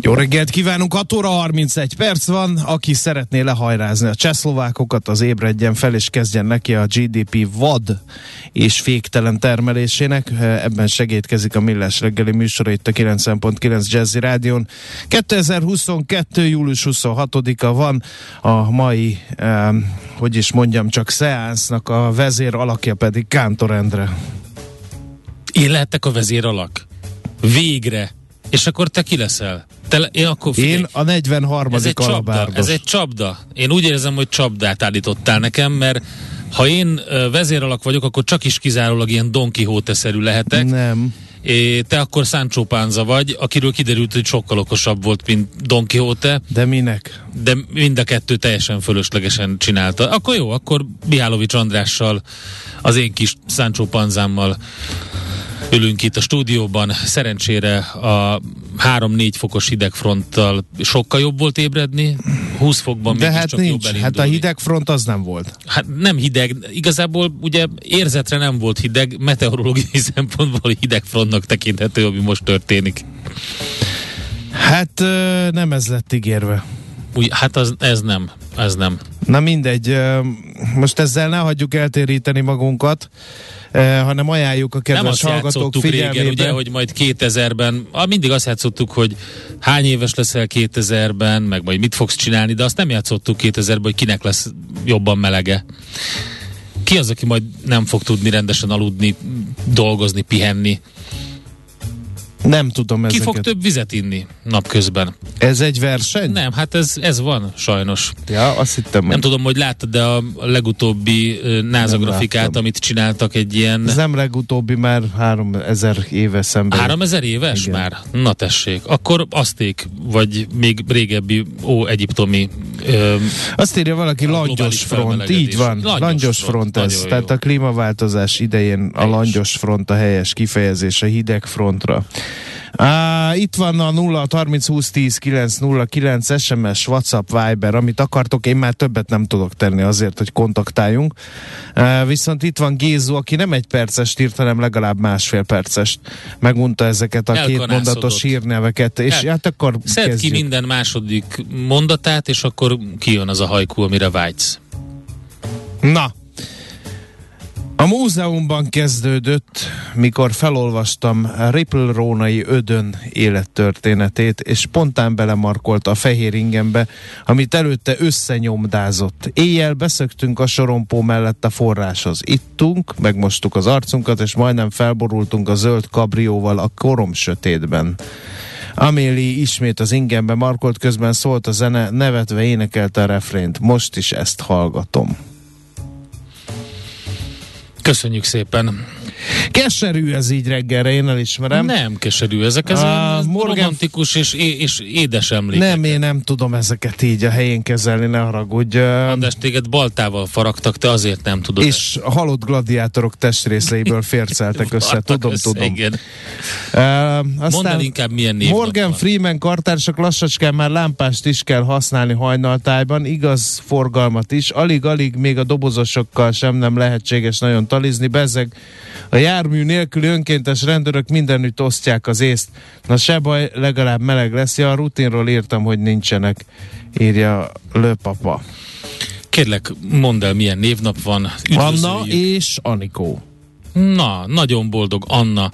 Jó reggelt kívánunk, 6 óra 31 perc van, aki szeretné lehajrázni a csehszlovákokat, az ébredjen fel és kezdjen neki a GDP vad és féktelen termelésének. Ebben segítkezik a Millás reggeli műsora itt a 9.9 Jazzy Rádion. 2022. július 26-a van a mai, eh, hogy is mondjam, csak szeánsznak a vezér alakja pedig Kántor Endre. Én lehettek a vezér alak? Végre! És akkor te ki leszel? Te, én akkor figyelj, Én a 43. ez egy csapda, alabárdos. ez egy csapda. Én úgy érzem, hogy csapdát állítottál nekem, mert ha én vezéralak vagyok, akkor csak is kizárólag ilyen Don Quixote-szerű lehetek. Nem. É, te akkor Sancho Panza vagy, akiről kiderült, hogy sokkal okosabb volt, mint Don Quixote, De minek? de mind a kettő teljesen fölöslegesen csinálta. Akkor jó, akkor Mihálovics Andrással, az én kis Sancho Panzámmal ülünk itt a stúdióban. Szerencsére a 3-4 fokos hidegfronttal sokkal jobb volt ébredni, 20 fokban De mégis hát csak nincs. jobb Hát a elindulni. hidegfront az nem volt. Hát nem hideg, igazából ugye érzetre nem volt hideg, meteorológiai szempontból hidegfrontnak tekinthető, ami most történik. Hát nem ez lett ígérve. Úgy, hát az, ez nem, ez nem. Na mindegy, most ezzel ne hagyjuk eltéríteni magunkat, hanem ajánljuk a nem kedves azt hallgatók játszottuk régen, figyelmébe. ugye, hogy majd 2000-ben, ah, mindig azt játszottuk, hogy hány éves leszel 2000-ben, meg majd mit fogsz csinálni, de azt nem játszottuk 2000-ben, hogy kinek lesz jobban melege. Ki az, aki majd nem fog tudni rendesen aludni, dolgozni, pihenni? Nem tudom Ki ezeket. fog több vizet inni napközben? Ez egy verseny? Nem, hát ez, ez van sajnos. Ja, azt hittem, Nem hogy tudom, hogy láttad, de a legutóbbi NASA grafikát, amit csináltak egy ilyen ez nem legutóbbi, már 3000 éve szemben. 3000 éves Igen. már? Na tessék. Akkor azték, vagy még régebbi ó, egyiptomi ö, Azt írja valaki, langyos front. Így van, Langyos langyos, front, front, ez. Tehát a klímaváltozás idején a langyos front a helyes kifejezés a hideg frontra. Á, itt van a 0 30 20 10 9 0 9 SMS, WhatsApp, Viber, amit akartok, én már többet nem tudok tenni azért, hogy kontaktáljunk. Á, viszont itt van Gézu, aki nem egy perces írt, hanem legalább másfél perces. Megunta ezeket a két mondatos hírneveket, és El- hát akkor Szedd ki kezdjük. minden második mondatát, és akkor kijön az a hajkú, amire vágysz. Na, a múzeumban kezdődött, mikor felolvastam Ripple Rónai Ödön élettörténetét, és spontán belemarkolt a fehér ingembe, amit előtte összenyomdázott. Éjjel beszöktünk a sorompó mellett a forráshoz. Ittunk, megmostuk az arcunkat, és majdnem felborultunk a zöld kabrióval a korom sötétben. Améli ismét az ingembe markolt, közben szólt a zene, nevetve énekelte a refrént. Most is ezt hallgatom. Köszönjük szépen. Keserű ez így reggelre, én elismerem. Nem keserű, ezek ez A Morgan- romantikus és, és édes emlékek. Nem, én nem tudom ezeket így a helyén kezelni, ne haragudj. András, téged baltával faragtak, te azért nem tudod. És a halott gladiátorok testrészeiből férceltek össze, tudom, össze, tudom. Igen. Uh, aztán Mondd el inkább, milyen név Morgan Freeman kartársak lassacskán már lámpást is kell használni hajnaltájban, igaz forgalmat is, alig-alig még a dobozosokkal sem nem lehetséges nagyon talizni, bezzeg a jármű nélküli önkéntes rendőrök mindenütt osztják az észt. Na se baj, legalább meleg lesz. Ja, a rutinról írtam, hogy nincsenek, írja Lőpapa. Kérlek, mondd el, milyen névnap van. Üdvözöljük. Anna és Anikó. Na, nagyon boldog Anna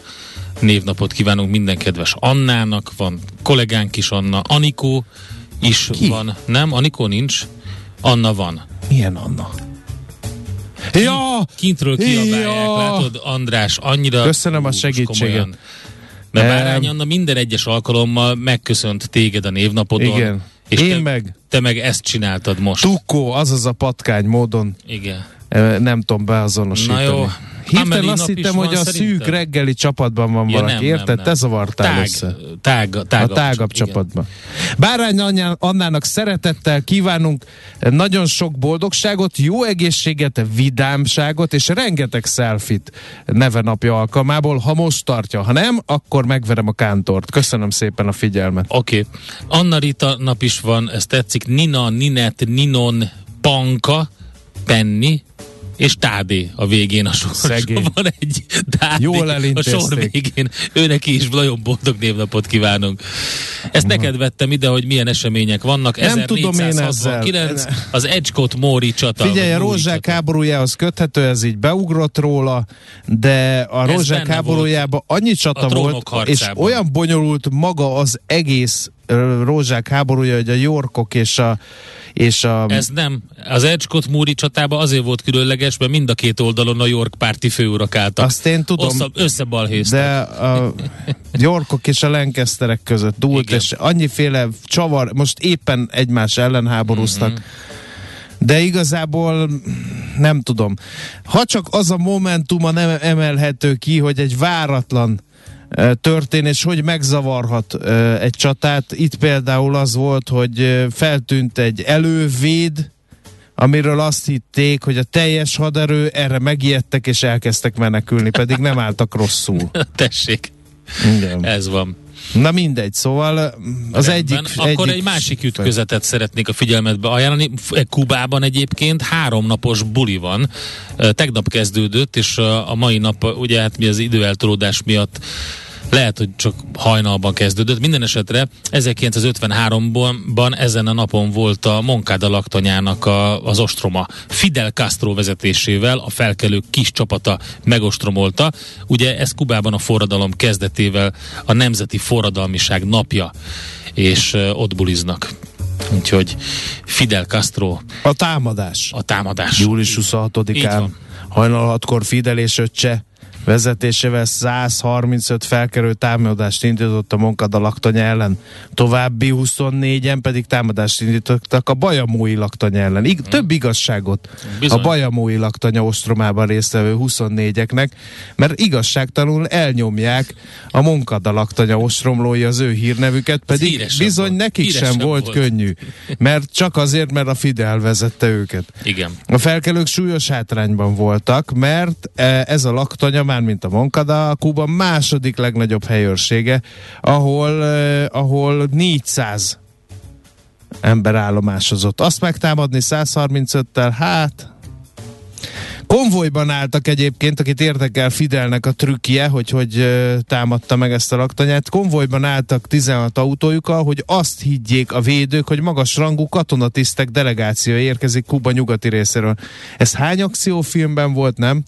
névnapot kívánunk minden kedves Annának, van kollégánk is Anna, Anikó is Ki? van, nem? Anikó nincs? Anna van. Milyen Anna? Ja! Kintről kiabálják, Ja. látod, András, annyira... Köszönöm a segítséget. Em. Bárány Anna minden egyes alkalommal megköszönt téged a névnapodon. Igen. És Én te, meg te meg ezt csináltad most. Tukó, azaz a patkány módon Igen. Nem tudom beazonosítani. Na jó. Hirtelen azt hittem, hogy a szerintem? szűk reggeli csapatban van Ja, valaki, nem, érted? nem, nem. Te zavartál Tág, össze. tág, tágabb, a tágabb igen. csapatban. Bárány Annának szeretettel kívánunk nagyon sok boldogságot, jó egészséget, vidámságot és rengeteg selfit neve napja alkalmából, ha most tartja. Ha nem, akkor megverem a kántort. Köszönöm szépen a figyelmet. Oké. Okay. Anna Rita nap is van, ez tetszik. Nina, Ninet, Ninon, Panka, Penny, és Tádé a végén a sor. Szegény. Van egy Tádé Jól a sor végén. Őnek is nagyon boldog névnapot kívánunk. Ezt neked vettem ide, hogy milyen események vannak. Nem tudom én 1469, ezzel. az Edgecott Móri csata. Figyelj, a rózsák háborújához köthető, ez így beugrott róla, de a rózsák háborújában annyi csata volt, és harcában. olyan bonyolult maga az egész rózsák háborúja, hogy a Yorkok és a és a Ez nem. Az Edgecott Móri csatában azért volt különleges, mert mind a két oldalon a York párti főurak álltak. Azt én tudom. Össze, összebalhéztak. de a Yorkok és a Lancasterek között dúlt, Igen. és annyiféle csavar, most éppen egymás ellen háborúztak. Mhm. De igazából nem tudom. Ha csak az a momentuma nem emelhető ki, hogy egy váratlan történés, hogy megzavarhat egy csatát. Itt például az volt, hogy feltűnt egy elővéd, amiről azt hitték, hogy a teljes haderő erre megijedtek és elkezdtek menekülni, pedig nem álltak rosszul. Tessék, Igen. ez van. Na mindegy, szóval az Rendben. egyik... Akkor egyik egy másik ütközetet szeretnék a figyelmetbe ajánlani. F- Kubában egyébként háromnapos buli van. Ö, Tegnap kezdődött, és a a mai nap, ugye hát mi az időeltolódás miatt lehet, hogy csak hajnalban kezdődött. Minden esetre 1953-ban ezen a napon volt a Moncada laktanyának a, az ostroma. Fidel Castro vezetésével a felkelők kis csapata megostromolta. Ugye ez Kubában a forradalom kezdetével a Nemzeti Forradalmiság napja, és ott buliznak. Úgyhogy Fidel Castro A támadás. a támadás. Július Így 26-án van. hajnal 6-kor Fidel és öccse vezetésével 135 felkerül támadást indított a Moncada laktanya ellen. További 24-en pedig támadást indítottak a Bajamói laktanya ellen. Ig- több igazságot Bizony. a Bajamói laktanya ostromában résztvevő 24-eknek, mert igazságtalanul elnyomják a Moncada laktanya ostromlói az ő hírnevüket, pedig bizony volt. nekik sem Híresebb volt, volt. könnyű. Mert csak azért, mert a Fidel vezette őket. Igen. A felkelők súlyos hátrányban voltak, mert eh, ez a laktanya, már mint a Moncada, Kuba második legnagyobb helyőrsége, ahol, eh, ahol 400 ember állomásozott. Azt megtámadni 135-tel, hát Konvojban álltak egyébként, akit érdekel Fidelnek a trükkje, hogy hogy támadta meg ezt a laktanyát. Konvojban álltak 16 autójukkal, hogy azt higgyék a védők, hogy magas rangú katonatisztek delegáció érkezik Kuba nyugati részéről. Ez hány akciófilmben volt, nem?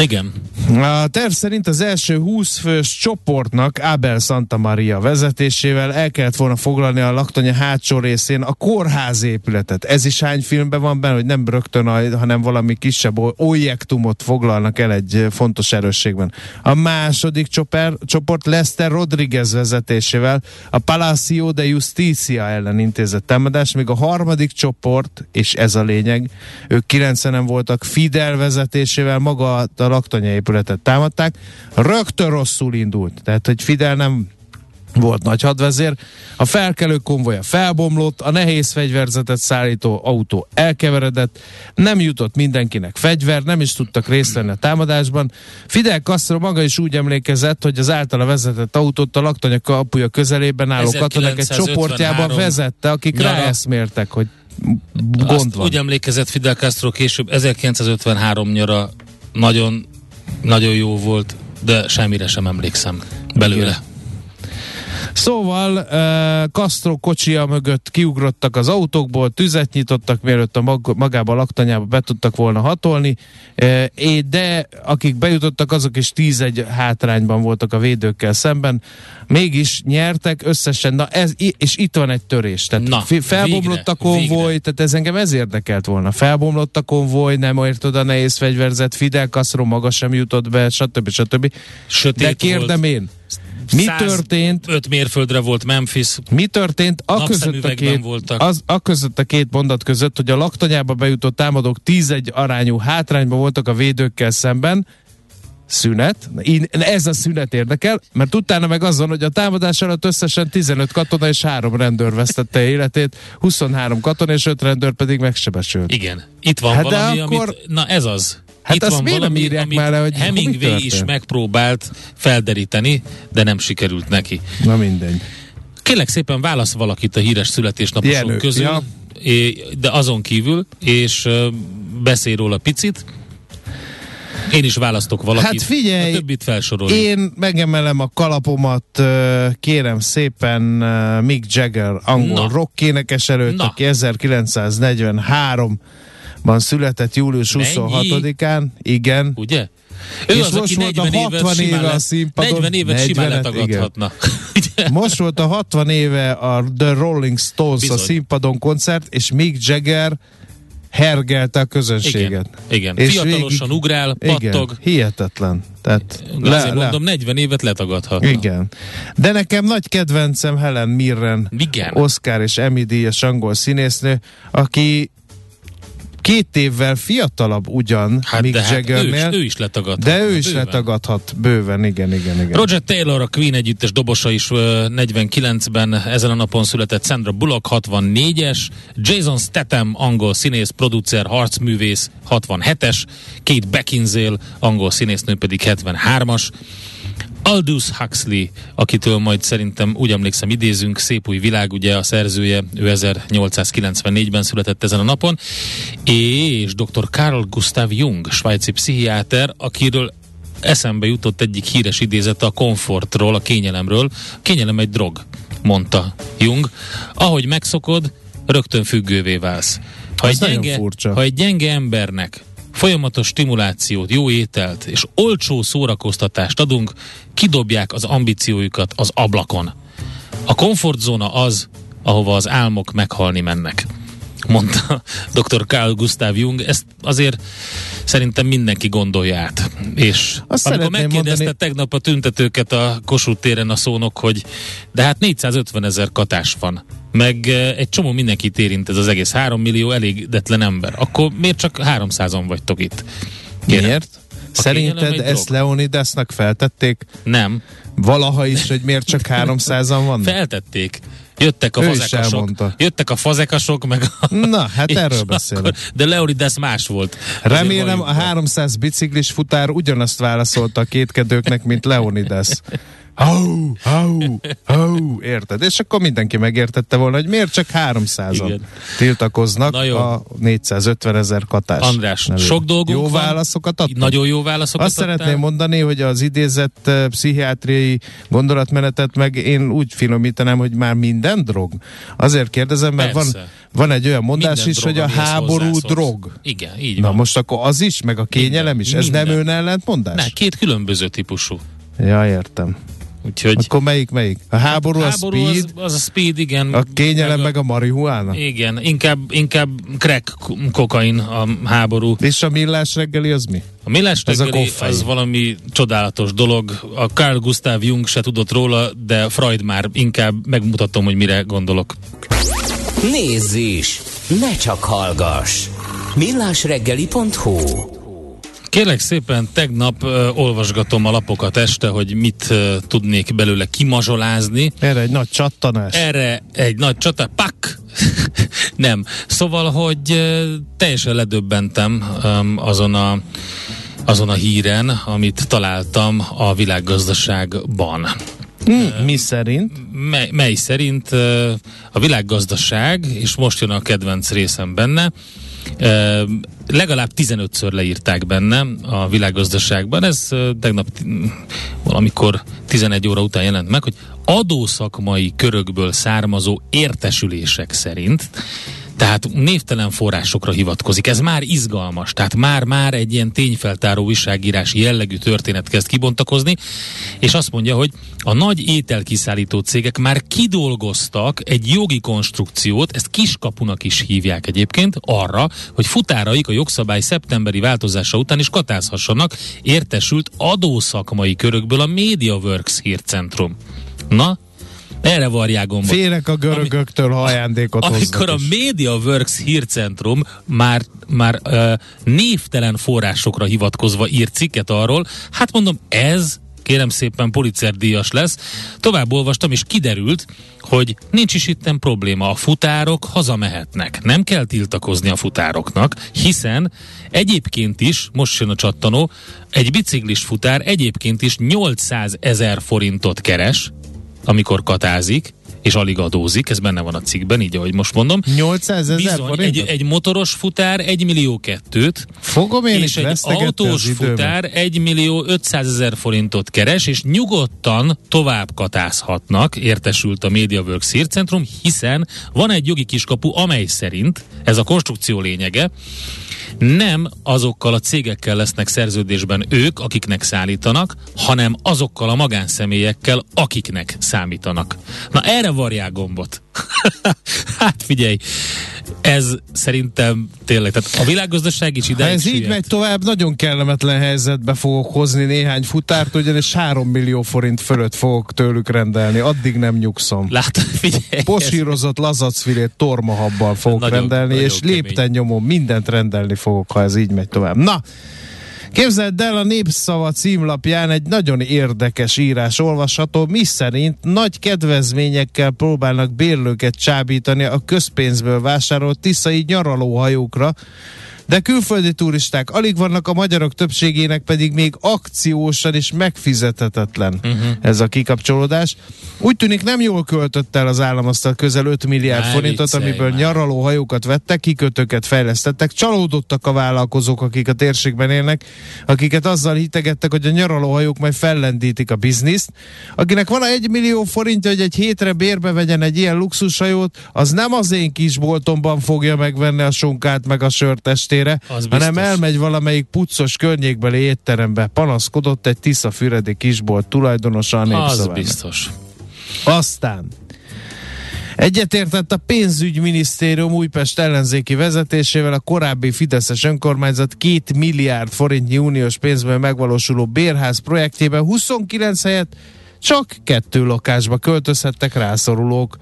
Igen. A terv szerint az első 20 fős csoportnak Abel Santa Maria vezetésével el kellett volna foglalni a laktanya hátsó részén a kórház épületet. Ez is hány filmben van benne, hogy nem rögtön, a, hanem valami kisebb objektumot foglalnak el egy fontos erősségben. A második csoper, csoport Lester Rodriguez vezetésével a Palacio de Justicia ellen intézett támadás, míg a harmadik csoport, és ez a lényeg, ők 90-en voltak Fidel vezetésével maga a laktanya épületet támadták, rögtön rosszul indult. Tehát, hogy Fidel nem volt nagy hadvezér. A felkelő konvoja felbomlott, a nehéz fegyverzetet szállító autó elkeveredett, nem jutott mindenkinek fegyver, nem is tudtak részt venni a támadásban. Fidel Castro maga is úgy emlékezett, hogy az általa vezetett autót a laktanya kapuja közelében álló katonák egy 1953 csoportjában vezette, akik nyara. ráeszméltek, hogy Azt gond van. úgy emlékezett Fidel Castro később 1953 nyara nagyon nagyon jó volt, de semmire sem emlékszem belőle. Igen. Szóval uh, Castro kocsia mögött kiugrottak az autókból, tüzet nyitottak, mielőtt a mag- magába a laktanyába be tudtak volna hatolni, uh, de akik bejutottak, azok is 11 hátrányban voltak a védőkkel szemben, mégis nyertek összesen, na ez, és itt van egy törés, tehát Na, felbomlott a konvoj, végre. tehát ez engem ez érdekelt volna, felbomlott a konvoj, nem ért oda nehéz fegyverzet, Fidel Castro maga sem jutott be, stb. stb. Sötét De kérdem volt. én, mi történt, 5 mérföldre volt Memphis. mi történt a között a, két, voltak. az, a között a két mondat között, hogy a laktanyába bejutott támadók 11 arányú hátrányban voltak a védőkkel szemben, szünet, ez a szünet érdekel, mert utána meg azon, hogy a támadás alatt összesen 15 katona és 3 rendőr vesztette életét, 23 katona és 5 rendőr pedig megsebesült. Igen. Itt van Hát de valami, akkor- amit... Na ez az. Hát Itt azt van valami, írják amit már hogy mi Hemingway is megpróbált felderíteni, de nem sikerült neki. Na mindegy. Kérlek szépen válasz valakit a híres születésnaposunk Jenő, közül, ja. de azon kívül, és beszél róla picit. Én is választok valakit. Hát figyelj, a többit felsoroljuk. Én megemelem a kalapomat, kérem szépen Mick Jagger, angol rock énekes előtt, Na. aki 1943-ban született július Mennyi? 26-án, igen. Ugye? Ő És az, most volt a 40 évet 60 simán éve a le- színpadon. 40 évet simán 40-et, letagadhatna. Most volt a 60 éve a The Rolling Stones Bizony. a színpadon koncert, és Mick Jagger hergelte a közönséget. Igen, igen. És Fiatalosan végig- ugrál, Igen, pattog. hihetetlen. Tehát Le, Azért mondom, 40 évet letagadhatna. Igen. De nekem nagy kedvencem Helen Mirren, Igen. Oscar és Emmy díjas angol színésznő, aki két évvel fiatalabb ugyan Hát Mick de hát ő, is, Jaggernél, ő is letagadhat. de ő is Bőven. letagadhat bőven, igen, igen, igen. Roger Taylor, a Queen együttes dobosa is ö, 49-ben ezen a napon született, Sandra Bullock 64-es, Jason Statham, angol színész, producer, harcművész 67-es, Kate Beckinsale, angol színésznő pedig 73-as, Aldous Huxley, akitől majd szerintem úgy emlékszem idézünk, Szép új világ, ugye a szerzője, ő 1894-ben született ezen a napon, és dr. Carl Gustav Jung, svájci pszichiáter, akiről eszembe jutott egyik híres idézete a komfortról, a kényelemről. A kényelem egy drog, mondta Jung. Ahogy megszokod, rögtön függővé válsz. Ha Ez egy, gyenge, ha egy gyenge embernek folyamatos stimulációt, jó ételt és olcsó szórakoztatást adunk, kidobják az ambíciójukat az ablakon. A komfortzóna az, ahova az álmok meghalni mennek mondta dr. Carl Gustav Jung. Ezt azért szerintem mindenki gondolja át. És Azt amikor megkérdezte mondani- tegnap a tüntetőket a Kossuth téren a szónok, hogy de hát 450 ezer katás van, meg eh, egy csomó mindenkit érint ez az egész 3 millió elégedetlen ember, akkor miért csak 300-an vagytok itt? Kérem. Miért? A Szerinted ezt drog. Leonidasnak feltették Nem. valaha is, hogy miért csak 300-an vannak? Feltették. Jöttek a Ő fazekasok. Jöttek a fazekasok, meg a... Na, hát erről beszélek. de Leonidas más volt. Remélem a be. 300 biciklis futár ugyanazt válaszolta a kétkedőknek, mint Leonidas. Hau, hau, hau, érted? És akkor mindenki megértette volna, hogy miért csak 300-an Igen. tiltakoznak Na jó. a 450 ezer katás. András, nevében. sok dolgunk Jó van. válaszokat adtam? Nagyon jó válaszokat Azt adtál. szeretném mondani, hogy az idézett uh, pszichiátriai gondolatmenetet meg én úgy finomítanám, hogy már minden drog. Azért kérdezem, mert van, Persze. van egy olyan mondás Minden is, drog, hogy a háború drog. Igen, így Na van. most akkor az is, meg a kényelem is. Ez minden. nem ön ellentmondás? Ne, két különböző típusú. Ja, értem. Úgyhogy Akkor melyik, melyik? A háború, a háború speed, az, az a speed, igen. a kényelem a, meg a marihuána? Igen, inkább, inkább crack kokain a háború. És a millás reggeli az mi? A millás Az a reggeli koffein. az valami csodálatos dolog. A Carl Gustav Jung se tudott róla, de Freud már inkább megmutatom, hogy mire gondolok. Nézz is! Ne csak hallgass! millásreggeli.hu Kérlek szépen, tegnap uh, olvasgatom a lapokat este, hogy mit uh, tudnék belőle kimazsolázni. Erre egy nagy csattanás. Erre egy nagy csata, pak! Nem. Szóval, hogy uh, teljesen ledöbbentem um, azon a azon a híren, amit találtam a világgazdaságban. Hm, mi szerint? Mely, mely szerint a világgazdaság, és most jön a kedvenc részem benne, ö, legalább 15-ször leírták benne a világgazdaságban, ez tegnap valamikor 11 óra után jelent meg, hogy adószakmai körökből származó értesülések szerint tehát névtelen forrásokra hivatkozik. Ez már izgalmas, tehát már-már egy ilyen tényfeltáró újságírási jellegű történet kezd kibontakozni, és azt mondja, hogy a nagy ételkiszállító cégek már kidolgoztak egy jogi konstrukciót, ezt kiskapunak is hívják egyébként, arra, hogy futáraik a jogszabály szeptemberi változása után is katázhassanak, értesült adószakmai körökből a MediaWorks hírcentrum. Na, erre varják gombot. Félek a görögöktől, ha ajándékot Amikor a. MediaWorks hírcentrum már, már uh, névtelen forrásokra hivatkozva ír cikket arról, hát mondom, ez kérem szépen Pulitzer díjas lesz. Tovább olvastam, és kiderült, hogy nincs is itten probléma. A futárok hazamehetnek. Nem kell tiltakozni a futároknak, hiszen egyébként is, most jön a csattanó, egy biciklis futár egyébként is 800 ezer forintot keres, amikor katázik, és alig adózik, ez benne van a cikkben, így ahogy most mondom. 800 ezer Bizony, egy, egy motoros futár 1 millió kettőt, Fogom én és egy autós futár 1 millió 500 ezer forintot keres, és nyugodtan tovább katázhatnak, értesült a MediaWorks hírcentrum, hiszen van egy jogi kiskapu, amely szerint, ez a konstrukció lényege, nem azokkal a cégekkel lesznek szerződésben ők, akiknek szállítanak, hanem azokkal a magánszemélyekkel, akiknek számítanak. Na erre varják gombot. hát figyelj, ez szerintem tényleg, tehát a világgazdaság is Ha ide ez így megy tovább, nagyon kellemetlen helyzetbe fogok hozni néhány futárt, ugyanis 3 millió forint fölött fogok tőlük rendelni. Addig nem nyugszom. Látod, figyelj. Posírozott lazacfilét tormahabbal fogok Nagyon- rendelni, nagyon és kemény. lépten nyomon mindent rendelni fogok, ha ez így megy tovább. Na, Képzeld el, a Népszava címlapján egy nagyon érdekes írás olvasható, mi szerint nagy kedvezményekkel próbálnak bérlőket csábítani a közpénzből vásárolt tiszai nyaralóhajókra, de külföldi turisták alig vannak, a magyarok többségének pedig még akciósan és megfizethetetlen uh-huh. ez a kikapcsolódás. Úgy tűnik nem jól költött el az állam azt a közel 5 milliárd Ne forintot, viccelj amiből már. nyaralóhajókat vettek, kikötőket fejlesztettek. Csalódottak a vállalkozók, akik a térségben élnek, akiket azzal hitegettek, hogy a nyaralóhajók majd fellendítik a bizniszt. Akinek van egy millió forintja, hogy egy hétre bérbe vegyen egy ilyen luxushajót, az nem az én kis boltomban fogja megvenni a sonkát meg a sört estére, Az hanem biztos. elmegy valamelyik puccos környékbeli étterembe. Panaszkodott egy Tiszafüredi kisbolt tulajdonosa a Az népszavának. biztos. Aztán Egyetértett a pénzügyminisztérium Újpest ellenzéki vezetésével a korábbi Fideszes önkormányzat 2 milliárd forintnyi uniós pénzből megvalósuló bérház projektjében 29 helyett csak kettő lakásba költözhettek rászorulók.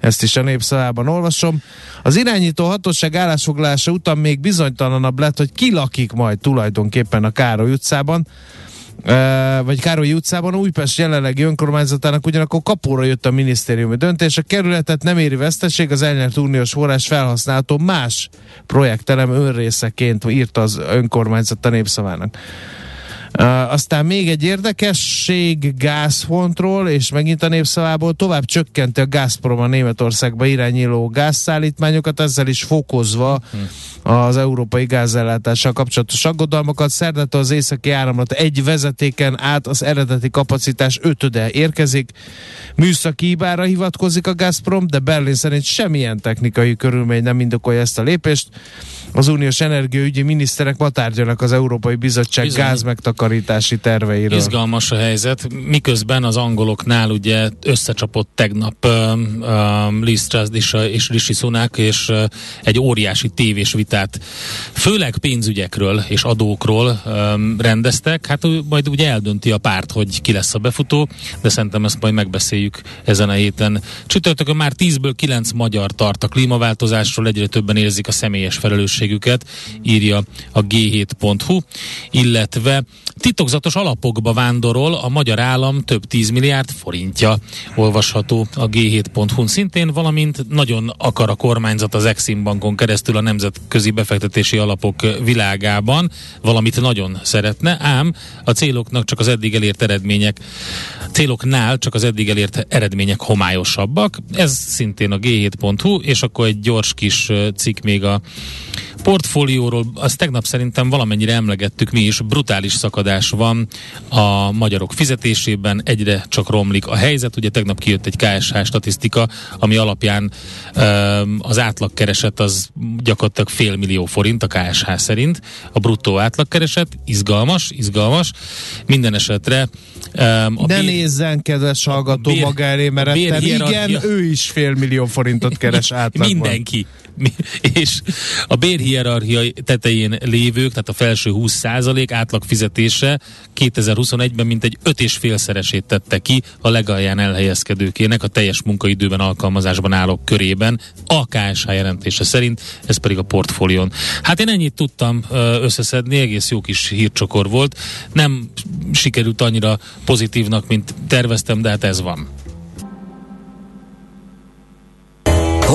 Ezt is a népszavában olvasom. Az irányító hatóság állásfoglalása után még bizonytalanabb lett, hogy ki lakik majd tulajdonképpen a Károly utcában. Vagy Károly utcában, Újpest jelenlegi önkormányzatának ugyanakkor kapóra jött a minisztériumi döntés. A kerületet nem éri veszteség, az elnyert uniós forrás felhasználható más projektelem önrészeként írta az önkormányzat a népszavának. Aztán még egy érdekesség gázfontról, és megint a népszavából tovább csökkenti a Gazprom a Németországba irányuló gázszállítmányokat, ezzel is fokozva az európai gázellátással kapcsolatos aggodalmakat. Szerdától az északi áramlat egy vezetéken át az eredeti kapacitás ötöde érkezik. Műszaki hibára hivatkozik a Gazprom, de Berlin szerint semmilyen technikai körülmény nem indokolja ezt a lépést. Az uniós energiaügyi miniszterek ma tárgyalnak az Európai Bizottság Bizony. gáz megtakarítási terveiről. Izgalmas a helyzet, miközben az angoloknál ugye összecsapott tegnap um, um, Liz Truss és, Rishi Sunak, és uh, egy óriási tévés vitát, főleg pénzügyekről és adókról um, rendeztek. Hát majd ugye eldönti a párt, hogy ki lesz a befutó, de szerintem ezt majd megbeszéljük ezen a héten. Csütörtökön már 10-ből 9 magyar tart a klímaváltozásról, egyre többen érzik a személyes felelősségüket, írja a g7.hu, illetve titokzatos alapokba vándorol a magyar állam több 10 milliárd forintja, olvasható a g7.hu szintén, valamint nagyon akar a kormányzat az Exim Bankon keresztül a nemzetközi befektetési alapok világában, valamit nagyon szeretne, ám a céloknak csak az eddig elért eredmények céloknál csak az eddig elért eredmények homályosabbak. Ez szintén a g7.hu, és akkor egy gyors kis cikk még a portfólióról, azt tegnap szerintem valamennyire emlegettük mi is, brutális szakadás van a magyarok fizetésében, egyre csak romlik a helyzet. Ugye tegnap kijött egy KSH statisztika, ami alapján az átlagkereset az gyakorlatilag fél millió forint a KSH szerint, a bruttó átlagkereset, izgalmas, izgalmas. Minden esetre a Ne bér... nézzen, kedves hallgató, bér... maga elé meretten. Igen, ő is fél millió forintot keres átlagban. Mindenki. És a bérhierarchia tetején lévők, tehát a felső 20% átlag fizetése 2021-ben mintegy 5,5-szeresét tette ki a legalján elhelyezkedőkének a teljes munkaidőben alkalmazásban állók körében, a KSH jelentése szerint, ez pedig a portfólión. Hát én ennyit tudtam összeszedni, egész jó kis hírcsokor volt. Nem sikerült annyira pozitívnak, mint terveztem, de hát ez van.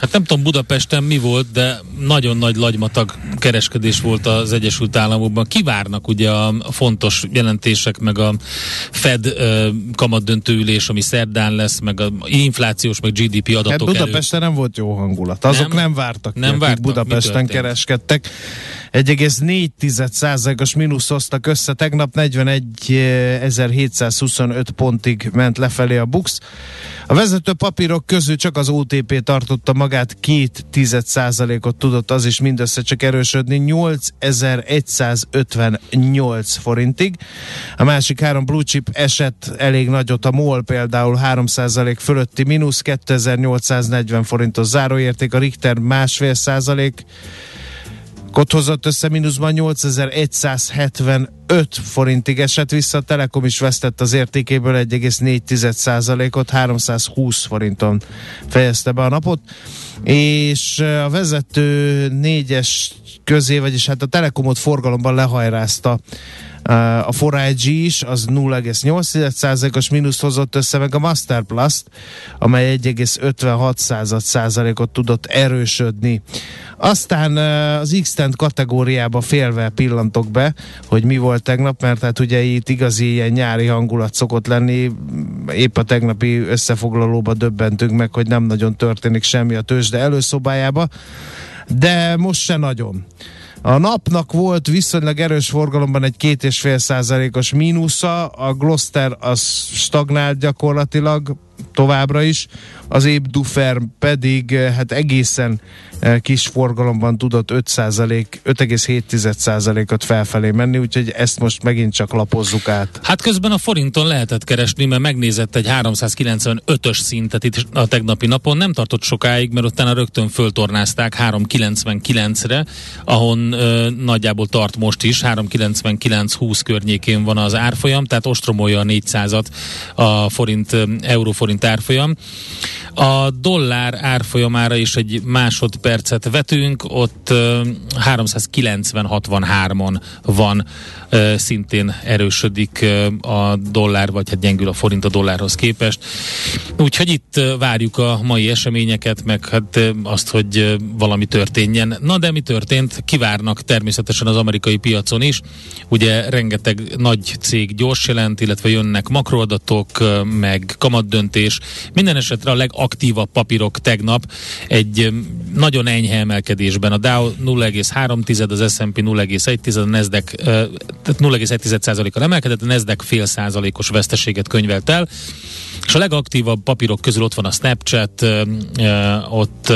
Hát nem tudom Budapesten mi volt, de nagyon nagy lagymatag kereskedés volt az Egyesült Államokban. Kivárnak ugye a fontos jelentések, meg a Fed uh, kamatdöntőülés, ami szerdán lesz, meg a inflációs, meg GDP adatok hát Budapesten elő. nem volt jó hangulat. Azok nem, nem vártak nem ki, vártak, Budapesten kereskedtek. 1,4%-os mínusz hoztak össze, tegnap 41.725 pontig ment lefelé a BUX. A vezető papírok közül csak az OTP tartotta magát, két ot tudott az is mindössze csak erősödni, 8158 forintig. A másik három blue chip esett elég nagyot, a MOL például 3% fölötti mínusz, 2840 forintos záróérték, a Richter másfél százalék, Ott hozott össze mínuszban 8175 forintig esett vissza, a Telekom is vesztett az értékéből 1,4%-ot, 320 forinton fejezte be a napot, és a vezető négyes közé, vagyis hát a Telekomot forgalomban lehajrázta a 4 is, az 0,8%-os mínuszt hozott össze, meg a Master plus amely 1,56 százalékot tudott erősödni. Aztán az x kategóriába félve pillantok be, hogy mi volt tegnap, mert hát ugye itt igazi ilyen nyári hangulat szokott lenni, épp a tegnapi összefoglalóba döbbentünk meg, hogy nem nagyon történik semmi a tőzsde előszobájába, de most se nagyon. A napnak volt viszonylag erős forgalomban egy két és fél százalékos mínusza, a Gloster az stagnált gyakorlatilag továbbra is, az Éb Dufer pedig eh, hát egészen eh, kis forgalomban tudott 5,7%-ot felfelé menni, úgyhogy ezt most megint csak lapozzuk át. Hát közben a forinton lehetett keresni, mert megnézett egy 395-ös szintet itt a tegnapi napon, nem tartott sokáig, mert utána rögtön föltornázták 399-re, ahon ö, nagyjából tart most is, 399-20 környékén van az árfolyam, tehát ostromolja a 400-at a forint, euró-forint árfolyam. A dollár árfolyamára is egy másodpercet vetünk, ott 390-63-on van, szintén erősödik a dollár, vagy hát gyengül a forint a dollárhoz képest. Úgyhogy itt várjuk a mai eseményeket, meg hát azt, hogy valami történjen. Na de mi történt? Kivárnak természetesen az amerikai piacon is. Ugye rengeteg nagy cég gyors jelent, illetve jönnek makroadatok, meg kamatdöntés. Minden esetre a legaktívabb papírok tegnap egy nagyon enyhe emelkedésben. A Dow 0,3, az S&P 0,1, a Nasdaq tehát 0,1%-kal emelkedett, a Nasdaq fél százalékos veszteséget könyvelt el, és a legaktívabb papírok közül ott van a Snapchat, ott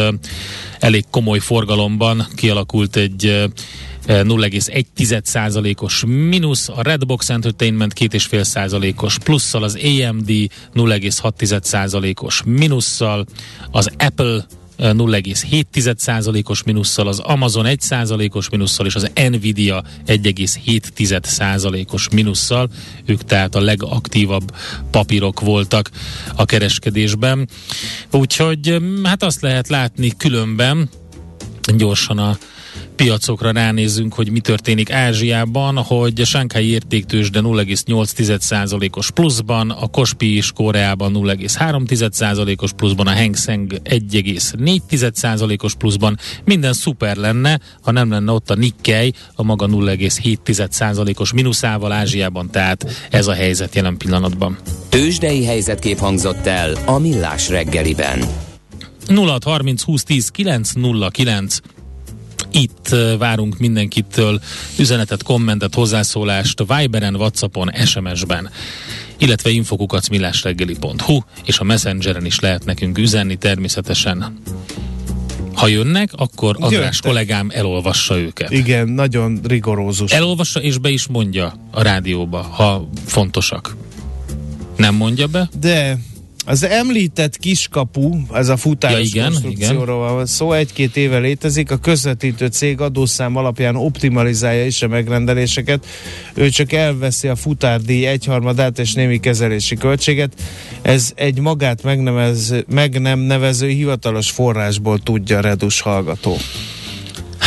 elég komoly forgalomban kialakult egy 0,1%-os mínusz, a Redbox Entertainment 2,5%-os plusszal, az AMD 0,6%-os mínusszal, az Apple 0,7%-os minusszal, az Amazon 1%-os minusszal és az Nvidia 1,7%-os minusszal. Ők tehát a legaktívabb papírok voltak a kereskedésben. Úgyhogy hát azt lehet látni különben, gyorsan a piacokra ránézzünk, hogy mi történik Ázsiában, hogy a Sánkhái értéktősde 0,8%-os pluszban, a Kospi is Koreában 0,3%-os pluszban, a Hang Seng 1,4%-os pluszban. Minden szuper lenne, ha nem lenne ott a Nikkei a maga 0,7%-os mínuszával Ázsiában, tehát ez a helyzet jelen pillanatban. Tőzsdei helyzetkép hangzott el a Millás reggeliben. 0630 20 10 909 itt várunk mindenkitől üzenetet, kommentet, hozzászólást Viberen, Whatsappon, SMS-ben illetve infokukacmillásreggeli.hu és a Messengeren is lehet nekünk üzenni természetesen. Ha jönnek, akkor András Jöttek. kollégám elolvassa őket. Igen, nagyon rigorózus. Elolvassa és be is mondja a rádióba, ha fontosak. Nem mondja be? De az említett kiskapu, ez a futás Ja, igen, konstrukcióról van szó, egy-két éve létezik, a közvetítő cég adószám alapján optimalizálja is a megrendeléseket, ő csak elveszi a futárdíj egyharmadát és némi kezelési költséget, ez egy magát megnevez, meg nem nevező hivatalos forrásból tudja a redus hallgató.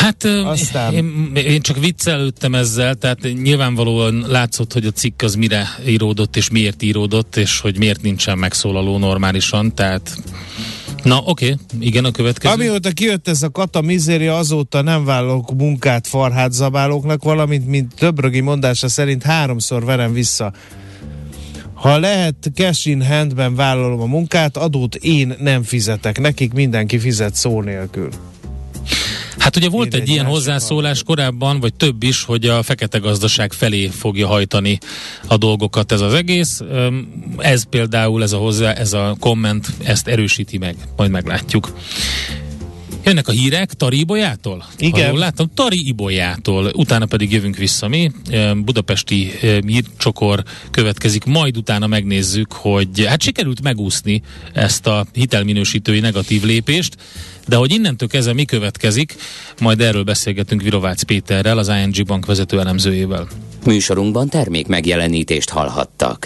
Hát Aztán- én, én csak viccelődtem ezzel, tehát nyilvánvalóan látszott, hogy a cikk az mire íródott, és miért íródott, és hogy miért nincsen megszólaló normálisan, tehát Na, oké, okay. igen, a következő. Amióta kijött ez a kata mizéria, azóta nem vállalok munkát farhát zabálóknak, valamint, mint többrögi mondása szerint háromszor verem vissza. Ha lehet cash in handben vállalom a munkát, adót én nem fizetek. Nekik mindenki fizet szó nélkül. Hát ugye volt egy, ilyen hozzászólás korábban, vagy több is, hogy a fekete gazdaság felé fogja hajtani a dolgokat ez az egész. Ez például, ez a hozzá, ez a komment ezt erősíti meg. Majd meglátjuk. Jönnek a hírek Tari Ibolyától? Igen. Ha jól látom, Tari Ibolyától. Utána pedig jövünk vissza mi. Budapesti hírcsokor következik, majd utána megnézzük, hogy hát sikerült megúszni ezt a hitelminősítői negatív lépést, de hogy innentől kezdve mi következik, majd erről beszélgetünk Virovácz Péterrel, az ING Bank vezető elemzőjével. Műsorunkban termék megjelenítést hallhattak.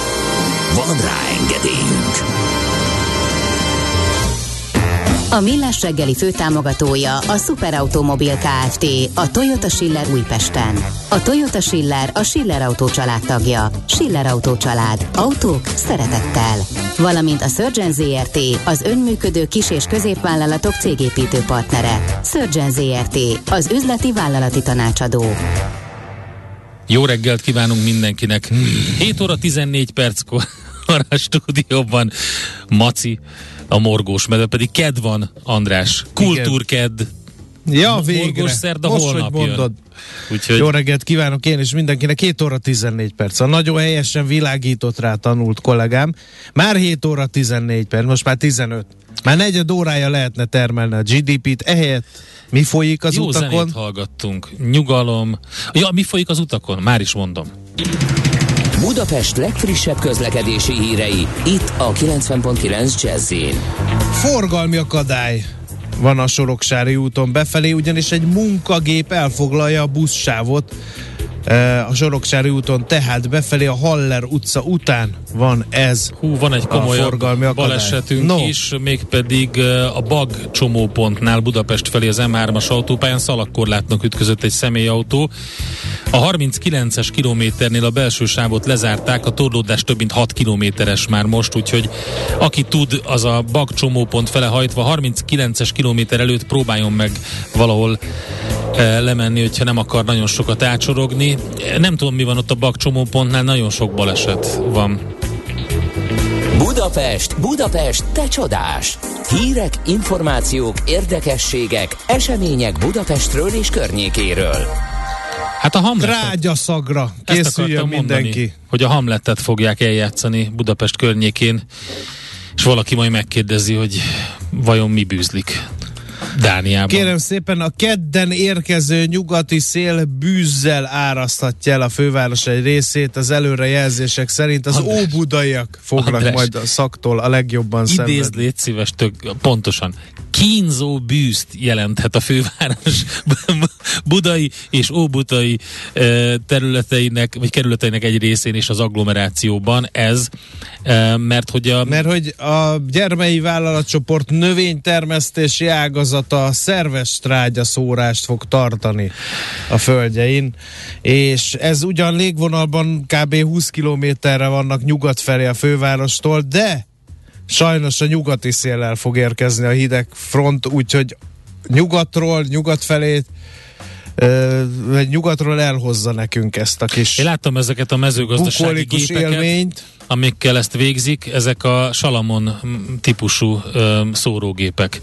Van rá engedélyünk! A Millás reggeli főtámogatója a Superautomobil KFT, a Toyota Schiller Újpesten. A Toyota Schiller a Schiller Autó család tagja. Schiller Autó család. Autók szeretettel. Valamint a Surgeon ZRT, az önműködő kis- és középvállalatok cégépítő partnere. Surgeon ZRT, az üzleti vállalati tanácsadó. Jó reggelt kívánunk mindenkinek. 7 óra 14 perckor a stúdióban Maci, a morgós medve, pedig ked van, András. Kultúrked. Ja, Mo- végre. morgós szerda Most, holnap hogy jön. mondod. Úgyhogy Jó reggelt kívánok én és mindenkinek. 2 óra 14 perc. A nagyon helyesen világított rá tanult kollégám. Már 7 óra 14 perc, most már 15. Már negyed órája lehetne termelni a GDP-t, ehelyett mi folyik az jó utakon? zenét hallgattunk. Nyugalom. Ja, mi folyik az utakon? Már is mondom. Budapest legfrissebb közlekedési hírei, itt a 90.9 jazz Forgalmi akadály van a Soroksári úton befelé, ugyanis egy munkagép elfoglalja a buszsávot eh, a Soroksári úton, tehát befelé a Haller utca után van ez. Hú, van egy A komolyabb forgalmi akadály. balesetünk No. is, mégpedig uh, a Bag csomópontnál Budapest felé az M3-as autópályán szalagkorlátnak ütközött egy személyautó. A 39-es kilométernél a belső sávot lezárták, a torlódás több mint 6 kilométeres már most, úgyhogy aki tud, az a Bag csomópont fele hajtva 39-es kilométer előtt próbáljon meg valahol eh, lemenni, hogyha nem akar nagyon sokat átsorogni. Nem tudom, mi van ott a Bag csomópontnál, nagyon sok baleset van. Budapest, Budapest, te csodás! Hírek, információk, érdekességek, események Budapestről és környékéről. Hát a Hamletet, Trágyaszagra készüljön akartam mondani, mindenki. hogy a Hamletet fogják eljátszani Budapest környékén, és valaki majd megkérdezi, hogy vajon mi bűzlik Dániában. Kérem szépen, a kedden érkező nyugati szél bűzzel áraszthatja el a főváros egy részét. Az előrejelzések szerint az András. óbudaiak fognak András. majd a szaktól a legjobban Idézd, szenvedni. légy szíves, tök, pontosan. Kínzó bűzt jelenthet a főváros budai és óbudai eh, területeinek, vagy kerületeinek egy részén és az agglomerációban ez, eh, mert hogy a Mert hogy a gyermei vállalatcsoport növénytermesztési ágazata szerves trágyaszórást fog tartani a földjein, és ez ugyan légvonalban kb. 20 kilométerre vannak nyugat felé a fővárostól, de sajnos a nyugati széllel fog érkezni a hideg front, úgyhogy nyugatról, nyugat felé nyugatról elhozza nekünk ezt a kis én láttam ezeket a mezőgazdasági gépeket, élményt. Amikkel ezt végzik, ezek a Salamon típusú ö, szórógépek.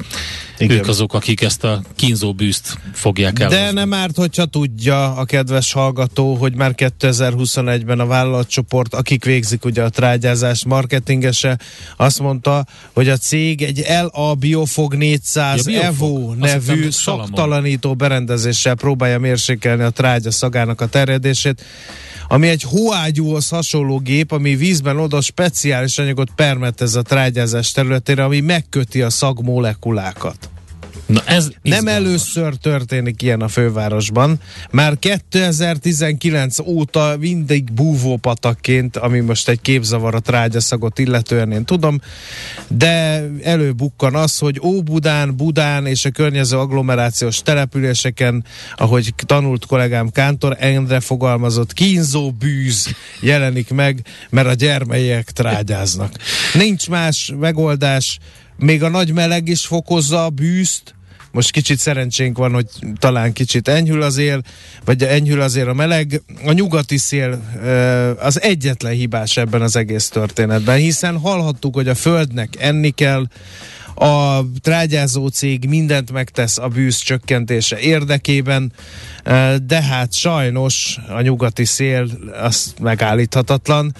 Igen. Ők azok, akik ezt a kínzó bűzt fogják el. De nem árt, hogyha tudja a kedves hallgató, hogy már 2021-ben a vállalatcsoport, akik végzik ugye a trágyázást, marketingese, azt mondta, hogy a cég egy LA Biofog 400 Ja, Biofog. Evo nevű szaktalanító berendezéssel próbálja mérsékelni a trágya szagának a terjedését, ami egy hóágyúhoz hasonló gép, ami vízben oda speciális anyagot permetez a trágyázás területére, ami megköti a szagmolekulákat. Na ez Nem izgalmas. először történik ilyen a fővárosban. Már 2019 óta mindig búvópatakként, ami most egy képzavar a trágyaszagot illetően én tudom, de előbukkan az, hogy Óbudán, Budán és a környező agglomerációs településeken, ahogy tanult kollégám Kántor Endre fogalmazott, kínzó bűz jelenik meg, mert a gyermeiek trágyáznak. Nincs más megoldás, még a nagy meleg is fokozza a bűzt, most kicsit szerencsénk van, hogy talán kicsit enyhül az él, vagy enyhül azért a meleg. A nyugati szél az egyetlen hibás ebben az egész történetben, hiszen hallhattuk, hogy a földnek enni kell, a trágyázó cég mindent megtesz a bűz csökkentése érdekében, de hát sajnos a nyugati szél az megállíthatatlan.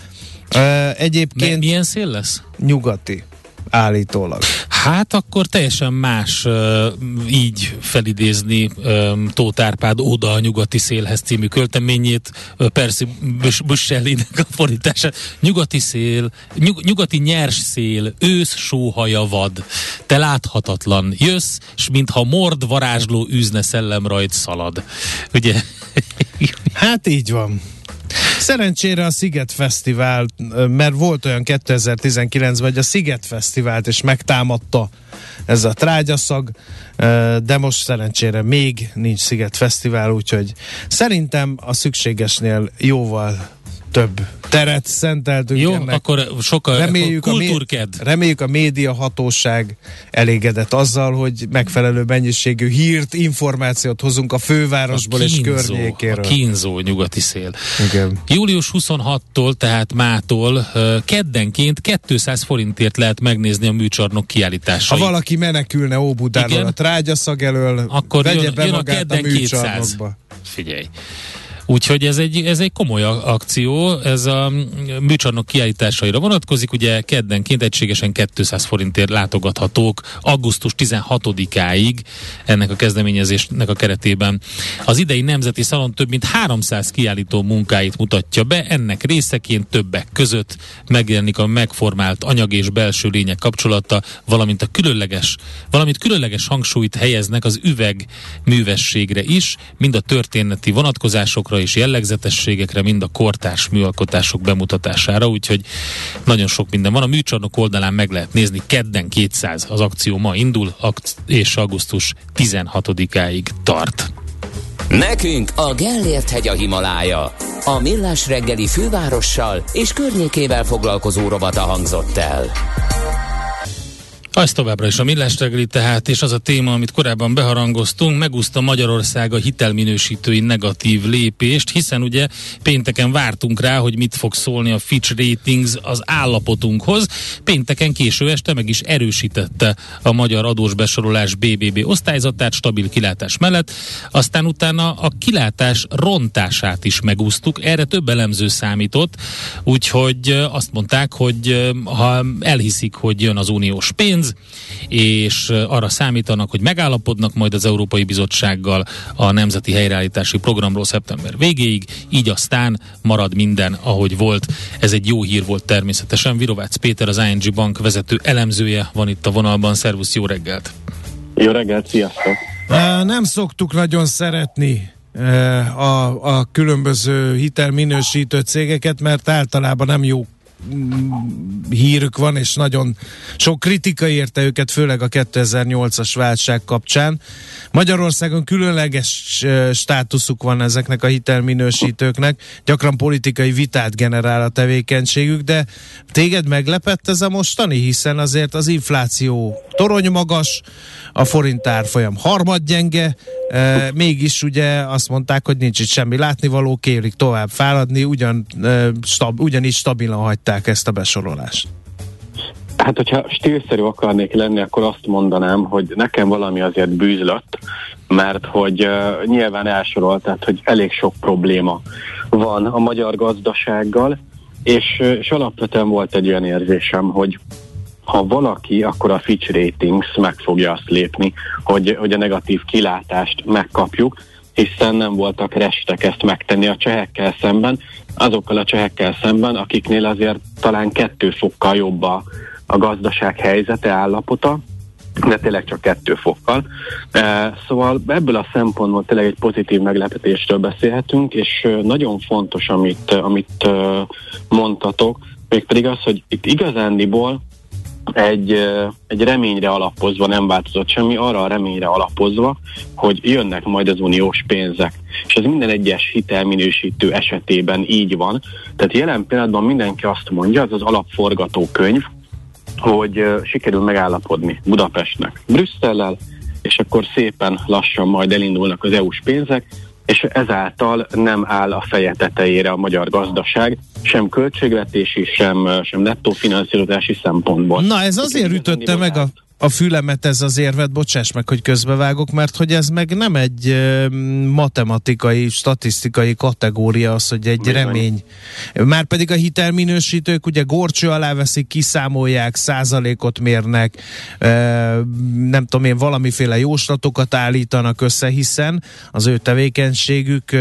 Egyébként milyen szél lesz? nyugati állítólag. Hát akkor teljesen más így felidézni Tóth Árpád Oda a nyugati szélhez című költeményét, Percy Bus- Buscellinek a fordítását. Nyugati szél, nyug, nyugati nyers szél, ősz sóhaja vad, te láthatatlan, jössz, s mintha mord varázsló űzne szellem rajt szalad. Ugye? Hát így van. Szerencsére a Sziget Fesztivál, mert volt olyan 2019-ben, hogy a Sziget Fesztivált is megtámadta ez a trágyaszag, de most szerencsére még nincs Sziget Fesztivál, úgyhogy szerintem a szükségesnél jóval több teret szenteltünk Jó, ennek. akkor sokkal Reméljük a, kultúrked. reméljük a média hatóság elégedett azzal, hogy megfelelő mennyiségű hírt, információt hozunk a fővárosból és a környékéről. kínzó nyugati szél. Igen. Július 26-tól, tehát mától keddenként 200 forintért lehet megnézni a műcsarnok Ha kiállításait. valaki menekülne Óbudáról Igen. a trágyaszag elől, Akkor vegye jön, be jön a magát a, kedden 200. műcsarnokba. Figyelj. Úgyhogy ez egy, ez egy komoly akció, ez a mm, műcsarnok kiállításaira vonatkozik, ugye keddenként egységesen 200 forintért látogathatók augusztus 16-áig ennek a kezdeményezésnek a keretében. Az idei Nemzeti Szalon több mint 300 kiállító munkáit mutatja be, ennek részeként többek között megjelenik a megformált anyag és belső lények kapcsolata, valamint a különleges, valamint különleges hangsúlyt helyeznek az üveg művességre is, mind a történeti vonatkozásokra és jellegzetességekre, mind a kortárs műalkotások bemutatására, úgyhogy nagyon sok minden van. A műcsarnok oldalán meg lehet nézni, kedden 200 az akció ma indul, és augusztus 16-áig tart. Nekünk a Gellért hegy a Himalája. A Millás reggeli fővárossal és környékével foglalkozó rovata hangzott el. Az továbbra is a millás reggeli tehát, és az a téma, amit korábban beharangoztunk, megúszta Magyarország a hitelminősítői negatív lépést, hiszen ugye pénteken vártunk rá, hogy mit fog szólni a Fitch Ratings az állapotunkhoz. Pénteken késő este meg is erősítette a magyar adós besorolás BBB osztályzatát stabil kilátás mellett, aztán utána a kilátás rontását is megúsztuk. Erre több elemző számított, úgyhogy azt mondták, hogy ha elhiszik, hogy jön az uniós pénz, és arra számítanak, hogy megállapodnak majd az Európai Bizottsággal a Nemzeti Helyreállítási Programról szeptember végéig, így aztán marad minden, ahogy volt. Ez egy jó hír volt természetesen. Virovácz Péter, az ING Bank vezető elemzője van itt a vonalban. Szervusz, jó reggelt! Jó reggelt, sziasztok! Nem szoktuk nagyon szeretni a, a különböző hitelminősítő cégeket, mert általában nem jó hírük van, és nagyon sok kritika érte őket, főleg a 2008-as válság kapcsán. Magyarországon különleges státuszuk van ezeknek a hitelminősítőknek, gyakran politikai vitát generál a tevékenységük, de téged meglepett ez a mostani, hiszen azért az infláció torony magas, a forint árfolyam harmad gyenge, e, mégis ugye azt mondták, hogy nincs itt semmi látnivaló, kérik tovább feladni, ugyan, e, stab, ugyanis stabilan hagyták ezt a besorolást. Hát, hogyha stílszerű akarnék lenni, akkor azt mondanám, hogy nekem valami azért bűzlött, mert hogy uh, nyilván elsorolt, tehát hogy elég sok probléma van a magyar gazdasággal, és, és alapvetően volt egy olyan érzésem, hogy ha valaki, akkor a Fitch Ratings meg fogja azt lépni, hogy, hogy a negatív kilátást megkapjuk, hiszen nem voltak restek ezt megtenni a csehekkel szemben, azokkal a csehekkel szemben, akiknél azért talán kettő fokkal jobb a, a gazdaság helyzete, állapota, de tényleg csak kettő fokkal. Szóval ebből a szempontból tényleg egy pozitív meglepetésről beszélhetünk, és nagyon fontos, amit, amit mondtatok, mégpedig az, hogy itt igazándiból egy, egy reményre alapozva nem változott semmi, arra a reményre alapozva, hogy jönnek majd az uniós pénzek. És ez minden egyes hitelminősítő esetében így van. Tehát jelen pillanatban mindenki azt mondja, az az alapforgatókönyv, hogy sikerül megállapodni Budapestnek Brüsszellel, és akkor szépen lassan majd elindulnak az EU-s pénzek, és ezáltal nem áll a feje tetejére a magyar gazdaság, sem költségvetési, sem, sem nettó finanszírozási szempontból. Na ez azért ütötte meg a a fülemet ez az érvet, bocsáss meg, hogy közbevágok, mert hogy ez meg nem egy matematikai, statisztikai kategória az, hogy egy Bizony. remény. Már pedig a hitelminősítők ugye gorcső alá veszik, kiszámolják, százalékot mérnek, nem tudom én, valamiféle jóslatokat állítanak össze, hiszen az ő tevékenységük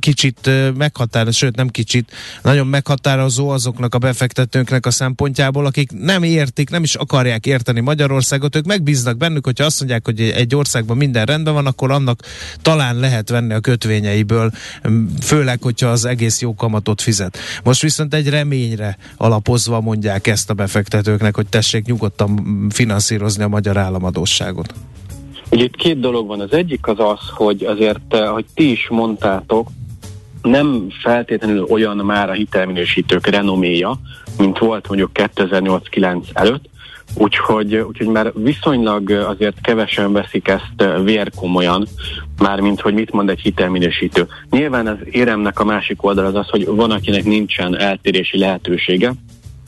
kicsit meghatározó, sőt nem kicsit, nagyon meghatározó azoknak a befektetőknek a szempontjából, akik nem értik, nem is akarják érteni fejleszteni Magyarországot, ők megbíznak bennük, hogyha azt mondják, hogy egy országban minden rendben van, akkor annak talán lehet venni a kötvényeiből, főleg, hogyha az egész jó kamatot fizet. Most viszont egy reményre alapozva mondják ezt a befektetőknek, hogy tessék nyugodtan finanszírozni a magyar államadóságot. Ugye itt két dolog van. Az egyik az az, hogy azért, eh, hogy ti is mondtátok, nem feltétlenül olyan már a hitelminősítők renoméja, mint volt mondjuk 2008-9 előtt, Úgyhogy, úgyhogy már viszonylag azért kevesen veszik ezt vérkomolyan, mármint hogy mit mond egy hitelminősítő. Nyilván az éremnek a másik oldal az az, hogy van, akinek nincsen eltérési lehetősége,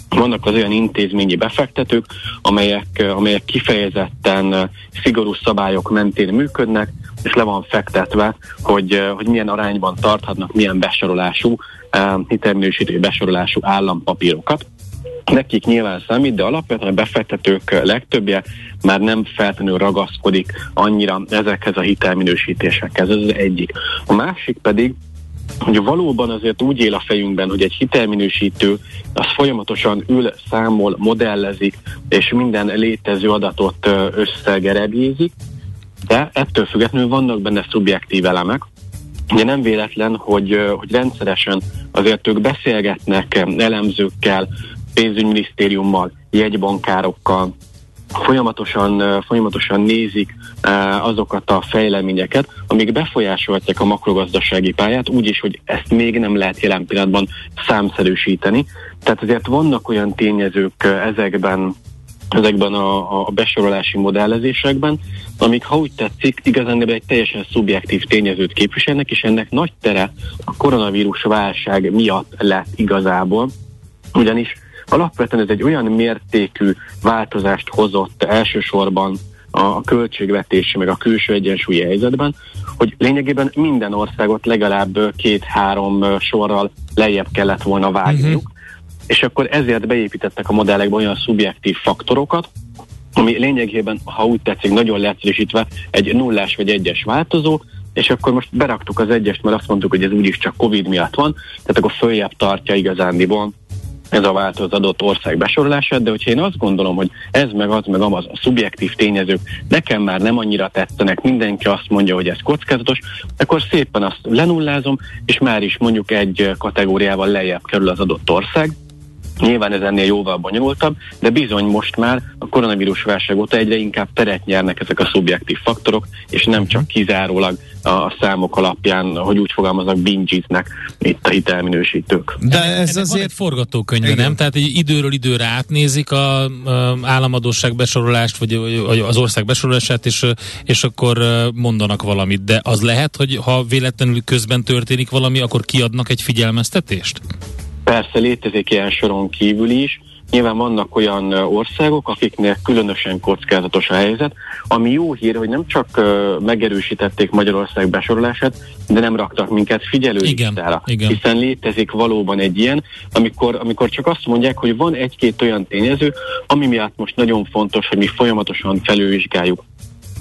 vannak az olyan intézményi befektetők, amelyek, amelyek kifejezetten szigorú szabályok mentén működnek, és le van fektetve, hogy, hogy milyen arányban tarthatnak milyen besorolású, hitelminősítő besorolású állampapírokat nekik nyilván számít, de alapvetően a befektetők legtöbbje már nem feltétlenül ragaszkodik annyira ezekhez a hitelminősítésekhez. Ez az egyik. A másik pedig, hogy valóban azért úgy él a fejünkben, hogy egy hitelminősítő az folyamatosan ül, számol, modellezik, és minden létező adatot összegerebjézik, de ettől függetlenül vannak benne szubjektív elemek, Ugye nem véletlen, hogy, hogy rendszeresen azért ők beszélgetnek elemzőkkel, pénzügyminisztériummal, jegybankárokkal, folyamatosan, folyamatosan nézik azokat a fejleményeket, amik befolyásolhatják a makrogazdasági pályát, úgyis, hogy ezt még nem lehet jelen pillanatban számszerűsíteni. Tehát azért vannak olyan tényezők ezekben ezekben a, a besorolási modellezésekben, amik, ha úgy tetszik, igazán egy teljesen szubjektív tényezőt képviselnek, és ennek nagy tere a koronavírus válság miatt lett igazából, ugyanis alapvetően ez egy olyan mértékű változást hozott elsősorban a költségvetési meg a külső egyensúlyi helyzetben, hogy lényegében minden országot legalább két-három sorral lejjebb kellett volna vágniuk, uh-huh. és akkor ezért beépítettek a modellekbe olyan szubjektív faktorokat, ami lényegében, ha úgy tetszik, nagyon leegyszerűsítve egy nullás vagy egyes változó, és akkor most beraktuk az egyest, mert azt mondtuk, hogy ez úgyis csak Covid miatt van, tehát akkor följebb tartja igazándiból ez a változó az adott ország besorolását, de hogyha én azt gondolom, hogy ez meg az meg az a szubjektív tényezők nekem már nem annyira tetszenek, mindenki azt mondja, hogy ez kockázatos, akkor szépen azt lenullázom, és már is mondjuk egy kategóriával lejjebb kerül az adott ország, Nyilván ez ennél jóval bonyolultabb, de bizony most már a koronavírus válság óta egyre inkább teret nyernek ezek a szubjektív faktorok, és nem csak kizárólag a számok alapján, hogy úgy fogalmaznak, bingiznek itt a hitelminősítők. De ez ennek azért egy forgatókönyve, nem? Tehát egy időről időre átnézik a, a államadóság besorolást, vagy az ország besorolását, és, és akkor mondanak valamit. De az lehet, hogy ha véletlenül közben történik valami, akkor kiadnak egy figyelmeztetést? Persze létezik ilyen soron kívül is, Nyilván vannak olyan országok, akiknél különösen kockázatos a helyzet, ami jó hír, hogy nem csak megerősítették Magyarország besorolását, de nem raktak minket figyelőlistára. Hiszen létezik valóban egy ilyen, amikor, amikor csak azt mondják, hogy van egy-két olyan tényező, ami miatt most nagyon fontos, hogy mi folyamatosan felülvizsgáljuk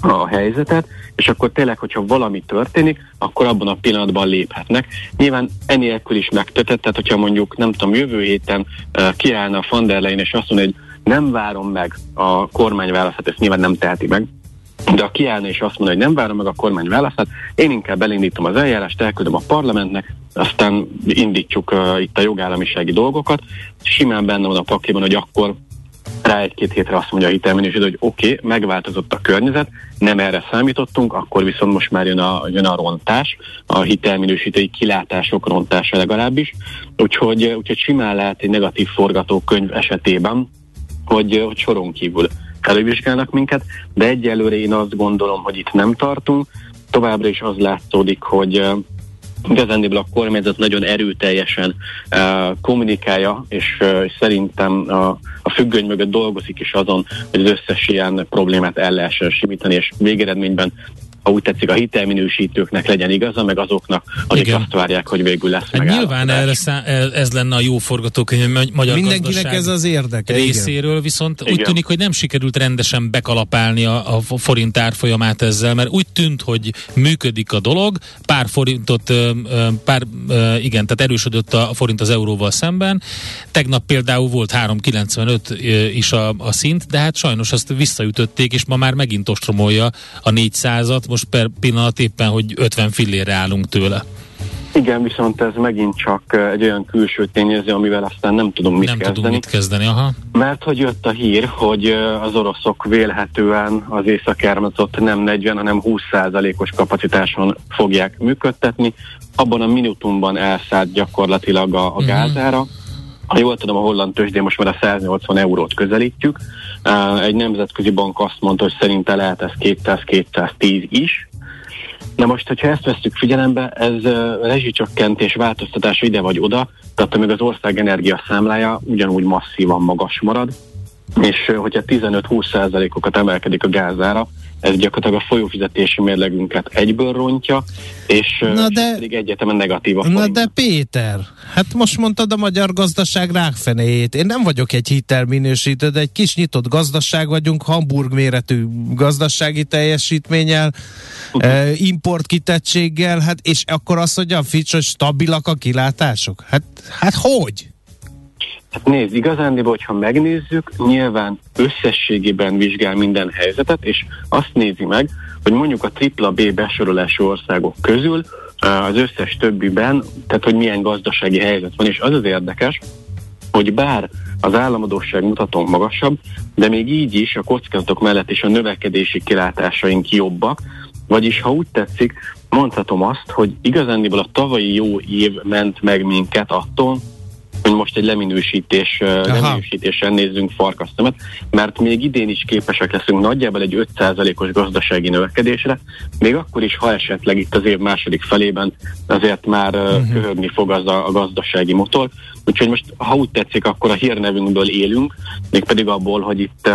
a helyzetet, és akkor tényleg, hogyha valami történik, akkor abban a pillanatban léphetnek. Nyilván enélkül is megtetett, tehát hogyha mondjuk, nem tudom, jövő héten uh, kiállna a van der Leyen, és azt mondja, hogy nem várom meg a kormányválasztát, ezt nyilván nem teheti meg, de ha kiállna és azt mondja, hogy nem várom meg a kormány választát, én inkább elindítom az eljárást, elküldöm a parlamentnek, aztán indítjuk uh, itt a jogállamisági dolgokat. Simán benne van a pakliban, hogy akkor rá egy-két hétre azt mondja a hitelminősítő, hogy oké, okay, megváltozott a környezet, nem erre számítottunk, akkor viszont most már jön a, jön a rontás, a hitelminősítői kilátások rontása legalábbis, úgyhogy, úgyhogy simán lehet egy negatív forgatókönyv esetében, hogy, hogy soron kívül felülvizsgálnak minket, de egyelőre én azt gondolom, hogy itt nem tartunk, továbbra is az látszódik, hogy igazándiból a kormányzat nagyon erőteljesen uh, kommunikálja, és uh, szerintem a, a függöny mögött dolgozik is azon, hogy az összes ilyen problémát el lehessen simítani, és végeredményben ha úgy tetszik, a hitelminősítőknek legyen igaza, meg azoknak, akik Igen. azt várják, hogy végül lesz hát Nyilván erre szá- ez lenne a jó forgatókönyv magyar Mindenkinek ez az érdeke. Részéről, Igen. viszont Igen. úgy tűnik, hogy nem sikerült rendesen bekalapálni a, a forint árfolyamát ezzel, mert úgy tűnt, hogy működik a dolog, pár forintot, pár, igen, tehát erősödött a forint az euróval szemben. Tegnap például volt 3,95 is a, a szint, de hát sajnos azt visszaütötték, és ma már megint ostromolja a 400-at, most per pillanat éppen, hogy 50 fillére állunk tőle. Igen, viszont ez megint csak egy olyan külső tényező, amivel aztán nem tudunk mit nem kezdeni. Tudunk mit kezdeni aha. Mert hogy jött a hír, hogy az oroszok vélhetően az északármacot nem 40, hanem 20%-os kapacitáson fogják működtetni. Abban a minutumban elszállt gyakorlatilag a, a mm-hmm. gázára. Ha jól tudom, a holland tőzsdén most már a 180 eurót közelítjük. Egy nemzetközi bank azt mondta, hogy szerinte lehet ez 200-210 is. Na most, hogyha ezt vesztük figyelembe, ez rezsicsökkentés változtatása ide vagy oda, tehát még az ország energia számlája ugyanúgy masszívan magas marad, és hogyha 15-20%-okat emelkedik a gázára, ez gyakorlatilag a folyófizetési mérlegünket egyből rontja, és na de, pedig egyetemen negatív a Na de Péter, hát most mondtad a magyar gazdaság rákfenéjét. Én nem vagyok egy hitelminősítő, de egy kis nyitott gazdaság vagyunk, Hamburg méretű gazdasági teljesítménnyel, uh-huh. importkitettséggel, hát és akkor azt mondja a Fitch, hogy stabilak a kilátások? Hát, hát hogy? Hát nézd, igazándiból, hogyha megnézzük, nyilván összességében vizsgál minden helyzetet, és azt nézi meg, hogy mondjuk a tripla B besorolású országok közül az összes többiben, tehát hogy milyen gazdasági helyzet van, és az az érdekes, hogy bár az államadóság mutató magasabb, de még így is a kockázatok mellett is a növekedési kilátásaink jobbak, vagyis ha úgy tetszik, mondhatom azt, hogy igazándiból a tavalyi jó év ment meg minket attól, hogy most egy leminősítés, leminősítésen nézzünk farkasztemet, mert még idén is képesek leszünk nagyjából egy 5%-os gazdasági növekedésre, még akkor is, ha esetleg itt az év második felében azért már uh-huh. köhögni fog az a, a gazdasági motor. Úgyhogy most, ha úgy tetszik, akkor a hírnevünkből élünk, mégpedig abból, hogy itt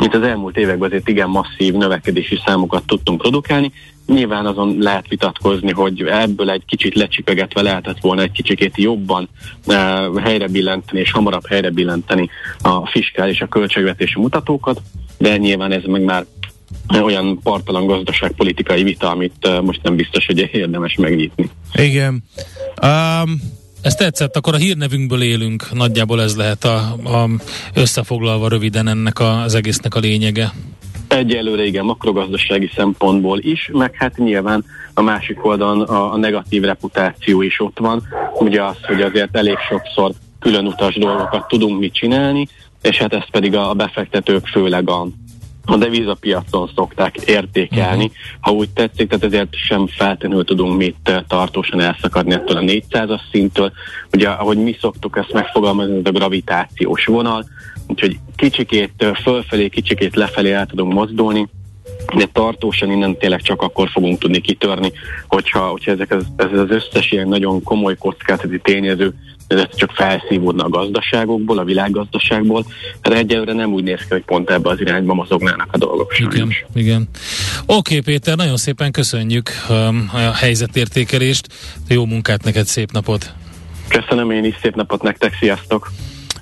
itt az elmúlt években azért igen masszív növekedési számokat tudtunk produkálni. Nyilván azon lehet vitatkozni, hogy ebből egy kicsit lecsipegetve lehetett volna egy kicsikét jobban uh, helyre billenteni és hamarabb helyre billenteni a fiskál és a költségvetési mutatókat, de nyilván ez meg már olyan partalan gazdaságpolitikai vita, amit uh, most nem biztos, hogy érdemes megnyitni. Igen. Um, ez tetszett, akkor a hírnevünkből élünk, nagyjából ez lehet a, a összefoglalva röviden ennek a, az egésznek a lényege. Egyelőre igen, makrogazdasági szempontból is, meg hát nyilván a másik oldalon a, a negatív reputáció is ott van. Ugye az, hogy azért elég sokszor különutas dolgokat tudunk mit csinálni, és hát ezt pedig a befektetők főleg a, a devizapiacon szokták értékelni, uh-huh. ha úgy tetszik, tehát ezért sem feltétlenül tudunk mit eh, tartósan elszakadni ettől a 400-as szintől. Ugye, ahogy mi szoktuk ezt megfogalmazni, ez a gravitációs vonal, úgyhogy kicsikét fölfelé, kicsikét lefelé el tudunk mozdulni, de tartósan innen tényleg csak akkor fogunk tudni kitörni, hogyha, hogyha ezek az, ez az összes ilyen nagyon komoly kockázati tényező ez csak felszívódna a gazdaságokból, a világgazdaságból. Tehát egyelőre nem úgy néz ki, hogy pont ebbe az irányba mozognának a dolgok. Igen, igen. Oké, Péter, nagyon szépen köszönjük a helyzetértékelést. Jó munkát neked, szép napot! Köszönöm én is, szép napot nektek, sziasztok!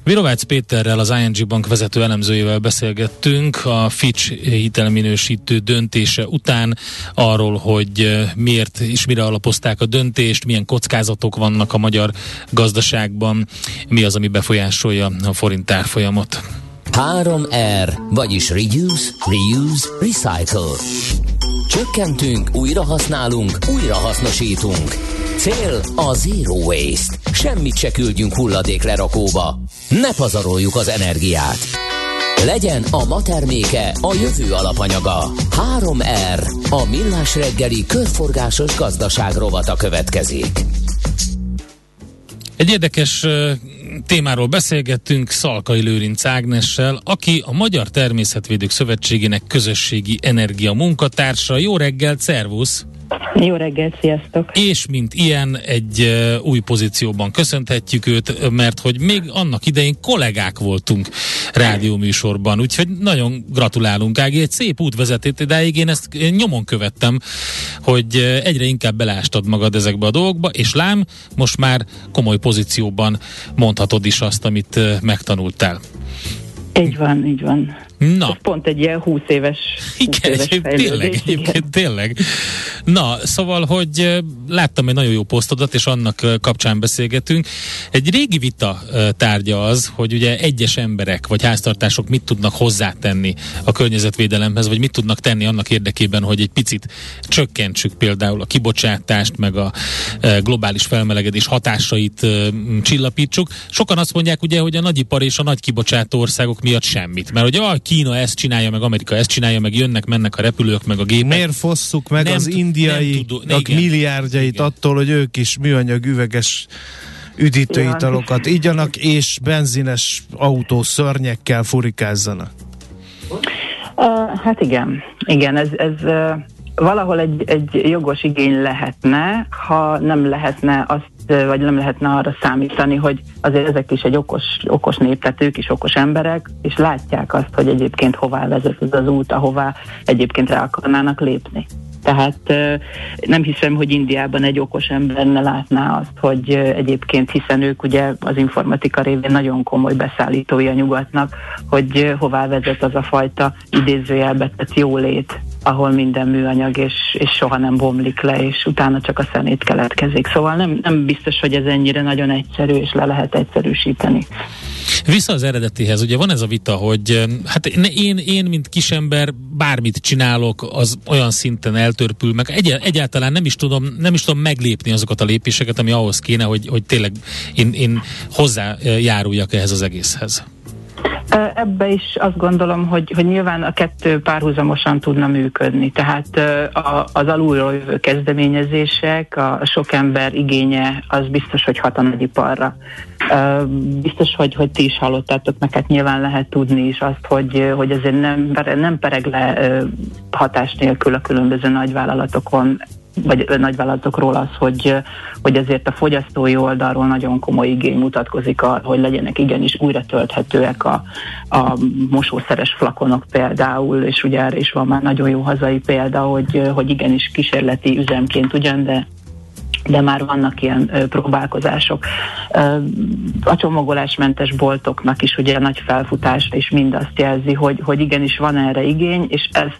Virovácz Péterrel, az ING Bank vezető elemzőjével beszélgettünk a Fitch hitelminősítő döntése után arról, hogy miért és mire alapozták a döntést, milyen kockázatok vannak a magyar gazdaságban, mi az, ami befolyásolja a forint árfolyamot. 3R, vagyis Reduce, Reuse, Recycle. Csökkentünk, újra használunk, újra hasznosítunk. Cél a Zero Waste. Semmit se küldjünk hulladék lerakóba. Ne pazaroljuk az energiát. Legyen a ma terméke a jövő alapanyaga. 3R. A millás reggeli körforgásos gazdaság rovata következik. Egy érdekes témáról beszélgettünk Szalkai Lőrinc Ágnessel, aki a Magyar Természetvédők Szövetségének közösségi energia munkatársa. Jó reggel, szervusz! Jó reggelt, sziasztok! És mint ilyen egy új pozícióban köszönhetjük őt, mert hogy még annak idején kollégák voltunk rádióműsorban, úgyhogy nagyon gratulálunk, Ági, egy szép út vezetett idáig, én ezt nyomon követtem, hogy egyre inkább belástad magad ezekbe a dolgokba, és lám, most már komoly pozícióban mondhatod is azt, amit megtanultál. Így van, így van. Na. Ez pont egy ilyen 20 éves, 20 igen, éves tényleg, egyébként tényleg. Na, szóval, hogy láttam egy nagyon jó posztodat, és annak kapcsán beszélgetünk. Egy régi vita tárgya az, hogy ugye egyes emberek vagy háztartások mit tudnak hozzátenni a környezetvédelemhez, vagy mit tudnak tenni annak érdekében, hogy egy picit csökkentsük például a kibocsátást, meg a globális felmelegedés hatásait csillapítsuk. Sokan azt mondják ugye, hogy a nagyipar és a nagy kibocsátó országok miatt semmit, mert ugye Kína ezt csinálja, meg Amerika ezt csinálja, meg jönnek, mennek a repülők, meg a gépek. Miért fosszuk meg nem az indiai milliárdjait igen. attól, hogy ők is műanyag üveges üdítőitalokat igyanak, és benzines autó szörnyekkel furikázzanak? Uh, hát igen, igen, ez, ez uh, valahol egy, egy jogos igény lehetne, ha nem lehetne azt, vagy nem lehetne arra számítani, hogy azért ezek is egy okos, okos nép, tehát ők is okos emberek, és látják azt, hogy egyébként hová vezet ez az út, ahová egyébként rá akarnának lépni. Tehát nem hiszem, hogy Indiában egy okos ember ne látná azt, hogy egyébként, hiszen ők ugye az informatika révén nagyon komoly beszállítói a nyugatnak, hogy hová vezet az a fajta idézőjelbe tett jólét, ahol minden műanyag, és, és soha nem bomlik le, és utána csak a szemét keletkezik. Szóval nem, nem biztos, hogy ez ennyire nagyon egyszerű, és le lehet egyszerűsíteni. Vissza az eredetihez, ugye van ez a vita, hogy hát én, én mint kisember bármit csinálok, az olyan szinten eltörpül, meg egy, egyáltalán nem is, tudom, nem is tudom meglépni azokat a lépéseket, ami ahhoz kéne, hogy, hogy tényleg én, én hozzájáruljak ehhez az egészhez. Ebbe is azt gondolom, hogy, hogy nyilván a kettő párhuzamosan tudna működni. Tehát az alulról jövő kezdeményezések, a sok ember igénye, az biztos, hogy hat a nagyiparra. Biztos, hogy, hogy ti is hallottátok, meg hát nyilván lehet tudni is azt, hogy, hogy azért nem, nem pereg le hatás nélkül a különböző nagyvállalatokon vagy nagyvállalatokról az, hogy, hogy ezért a fogyasztói oldalról nagyon komoly igény mutatkozik arra, hogy legyenek igenis újra tölthetőek a, a mosószeres flakonok például, és ugye erre is van már nagyon jó hazai példa, hogy, hogy igenis kísérleti üzemként ugyan, de de már vannak ilyen ö, próbálkozások. Ö, a csomagolásmentes boltoknak is ugye nagy felfutás és mind azt jelzi, hogy, hogy igenis van erre igény, és ez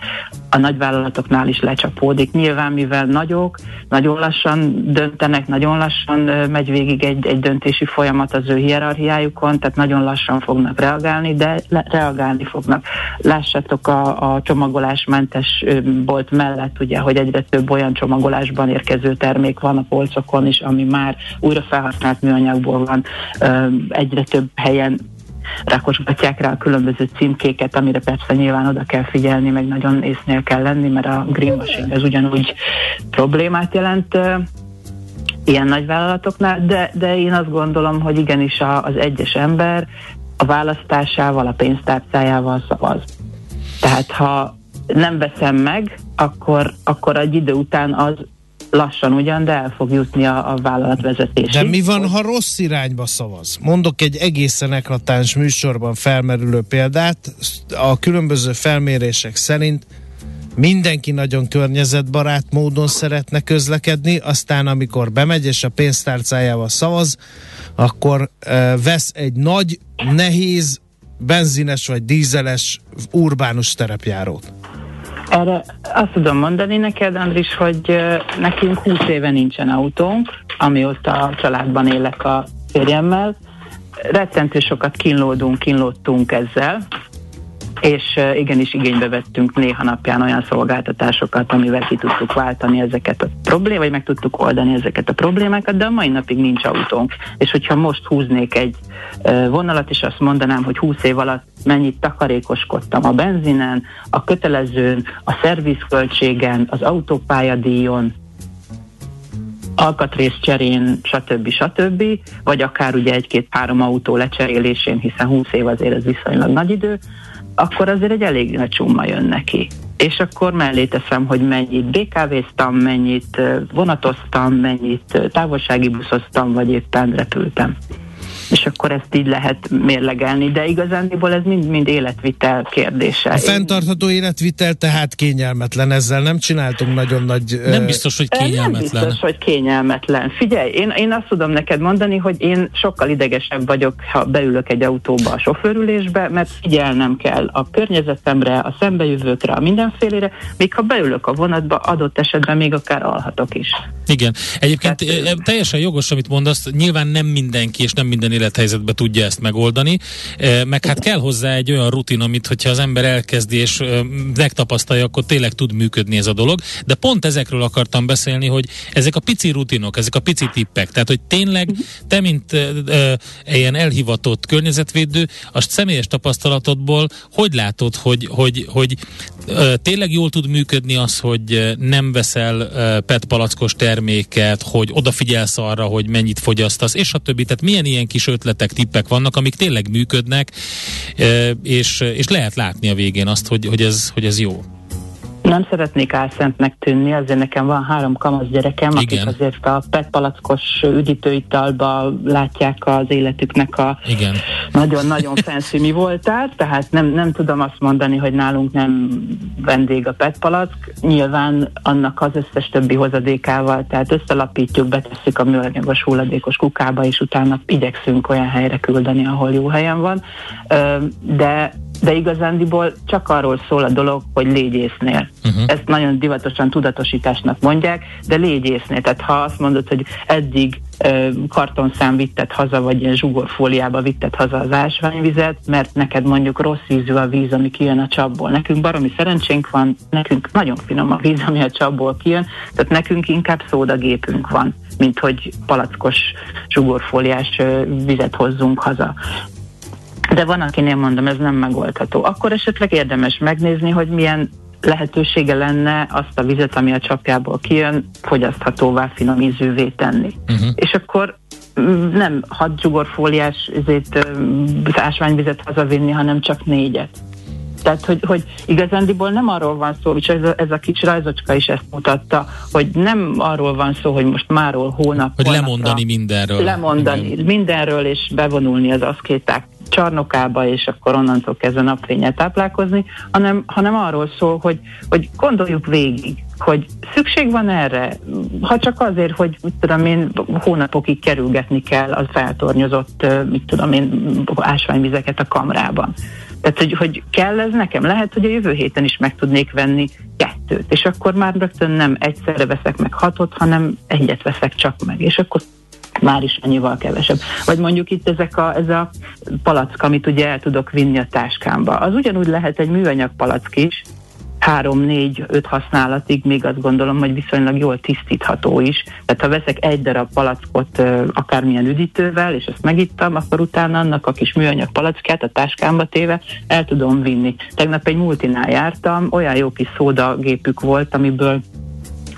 a nagyvállalatoknál is lecsapódik. Nyilván, mivel nagyok, nagyon lassan döntenek, nagyon lassan ö, megy végig egy, egy döntési folyamat az ő hierarchiájukon, tehát nagyon lassan fognak reagálni, de le, reagálni fognak. Lássátok a, a csomagolásmentes bolt mellett, ugye, hogy egyre több olyan csomagolásban érkező termék van a polcokon is, ami már újra felhasznált műanyagból van, egyre több helyen rakosgatják rá a különböző címkéket, amire persze nyilván oda kell figyelni, meg nagyon észnél kell lenni, mert a greenwashing ez ugyanúgy problémát jelent ilyen nagyvállalatoknál, de, de én azt gondolom, hogy igenis a, az egyes ember a választásával, a pénztárcájával szavaz. Tehát ha nem veszem meg, akkor, akkor egy idő után az lassan ugyan, de el fog jutni a, a vállalat vezetésig. De mi van, ha rossz irányba szavaz? Mondok egy egészen eklatáns műsorban felmerülő példát. A különböző felmérések szerint mindenki nagyon környezetbarát módon szeretne közlekedni, aztán amikor bemegy és a pénztárcájával szavaz, akkor e, vesz egy nagy, nehéz, benzines vagy dízeles urbánus terepjárót. Erre azt tudom mondani neked, Andris, hogy nekünk 20 éve nincsen autónk, amióta a családban élek a férjemmel. Rettentő sokat kínlódunk, kínlódtunk ezzel, és igenis igénybe vettünk néha napján olyan szolgáltatásokat, amivel ki tudtuk váltani ezeket a problémákat, vagy meg tudtuk oldani ezeket a problémákat, de a mai napig nincs autónk. És hogyha most húznék egy vonalat, és azt mondanám, hogy 20 év alatt mennyit takarékoskodtam a benzinen, a kötelezőn, a szervizköltségen, az autópályadíjon, alkatrész cserén, stb. stb. Vagy akár ugye egy-két-három autó lecserélésén, hiszen 20 év azért ez viszonylag nagy idő, akkor azért egy elég nagy csumma jön neki. És akkor mellé teszem, hogy mennyit BKV-ztam, mennyit vonatoztam, mennyit távolsági buszoztam, vagy éppen repültem és akkor ezt így lehet mérlegelni, de igazándiból ez mind-mind életvitel kérdése. A fenntartható életvitel tehát kényelmetlen, ezzel nem csináltunk nagyon nagy... Nem biztos, hogy kényelmetlen. Nem biztos, hogy kényelmetlen. Figyelj, én, én azt tudom neked mondani, hogy én sokkal idegesebb vagyok, ha beülök egy autóba a sofőrülésbe, mert figyelnem kell a környezetemre, a szembejövőkre, a mindenfélére, még ha beülök a vonatba, adott esetben még akár alhatok is. Igen. Egyébként Tehát, teljesen jogos, amit mondasz, nyilván nem mindenki és nem minden élethelyzetben tudja ezt megoldani, meg hát kell hozzá egy olyan rutin, amit hogyha az ember elkezdi és megtapasztalja, akkor tényleg tud működni ez a dolog, de pont ezekről akartam beszélni, hogy ezek a pici rutinok, ezek a pici tippek, tehát hogy tényleg te, mint e, ilyen elhivatott környezetvédő, a személyes tapasztalatodból hogy látod, hogy, hogy, hogy tényleg jól tud működni az, hogy nem veszel e, PET palackos terméket, hogy odafigyelsz arra, hogy mennyit fogyasztasz, és a többi. Tehát milyen ilyen kis ötletek, tippek vannak, amik tényleg működnek, és, és lehet látni a végén azt, hogy, hogy, ez, hogy ez jó. Nem szeretnék álszentnek tűnni, azért nekem van három kamasz gyerekem, Igen. akik azért a PET palackos üdítőitalba látják az életüknek a Igen. nagyon-nagyon fancy mi voltát, tehát nem, nem tudom azt mondani, hogy nálunk nem vendég a PET palack, nyilván annak az összes többi hozadékával, tehát összelapítjuk, betesszük a műanyagos hulladékos kukába, és utána igyekszünk olyan helyre küldeni, ahol jó helyen van, de de igazándiból csak arról szól a dolog, hogy légy észnél. Uh-huh. Ezt nagyon divatosan tudatosításnak mondják, de légy észnél. Tehát ha azt mondod, hogy eddig kartonszám vitted haza, vagy ilyen zsugorfóliába vitted haza az ásványvizet, mert neked mondjuk rossz ízű a víz, ami kijön a csapból. Nekünk baromi szerencsénk van, nekünk nagyon finom a víz, ami a csapból kijön, tehát nekünk inkább szódagépünk van, mint hogy palackos zsugorfóliás vizet hozzunk haza de van, akinél mondom, ez nem megoldható. Akkor esetleg érdemes megnézni, hogy milyen lehetősége lenne azt a vizet, ami a csapjából kijön, fogyaszthatóvá, finom ízűvé tenni. Uh-huh. És akkor mm, nem hat dzsugorfóliás ezért, ásványvizet hazavinni, hanem csak négyet. Tehát, hogy, hogy igazándiból nem arról van szó, és ez a, ez a kis rajzocska is ezt mutatta, hogy nem arról van szó, hogy most máról hónap. Hogy lemondani mindenről. Lemondani Igen. mindenről, és bevonulni az aszkéták csarnokába, és akkor onnantól kezdve napfényet táplálkozni, hanem, hanem arról szól, hogy, hogy gondoljuk végig, hogy szükség van erre, ha csak azért, hogy mit tudom én, hónapokig kerülgetni kell az feltornyozott, mit tudom én, ásványvizeket a kamrában. Tehát, hogy, hogy kell ez nekem? Lehet, hogy a jövő héten is meg tudnék venni kettőt, és akkor már rögtön nem egyszerre veszek meg hatot, hanem egyet veszek csak meg, és akkor már is annyival kevesebb. Vagy mondjuk itt ezek a, ez a palack, amit ugye el tudok vinni a táskámba. Az ugyanúgy lehet egy műanyag palack is, három, négy, öt használatig még azt gondolom, hogy viszonylag jól tisztítható is. Tehát ha veszek egy darab palackot akármilyen üdítővel, és ezt megittam, akkor utána annak a kis műanyag palackját a táskámba téve el tudom vinni. Tegnap egy multinál jártam, olyan jó kis szódagépük volt, amiből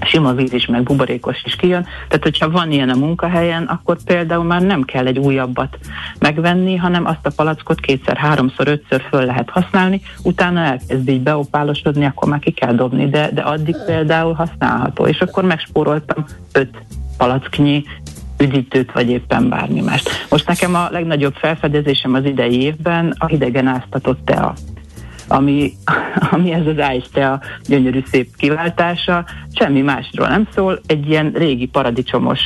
sima víz is, meg buborékos is kijön. Tehát, hogyha van ilyen a munkahelyen, akkor például már nem kell egy újabbat megvenni, hanem azt a palackot kétszer, háromszor, ötször föl lehet használni, utána elkezd így beopálosodni, akkor már ki kell dobni, de, de addig például használható. És akkor megspóroltam öt palacknyi üdítőt, vagy éppen bármi mást. Most nekem a legnagyobb felfedezésem az idei évben a hidegen áztatott tea ami, ami ez az Ice a gyönyörű szép kiváltása, semmi másról nem szól, egy ilyen régi paradicsomos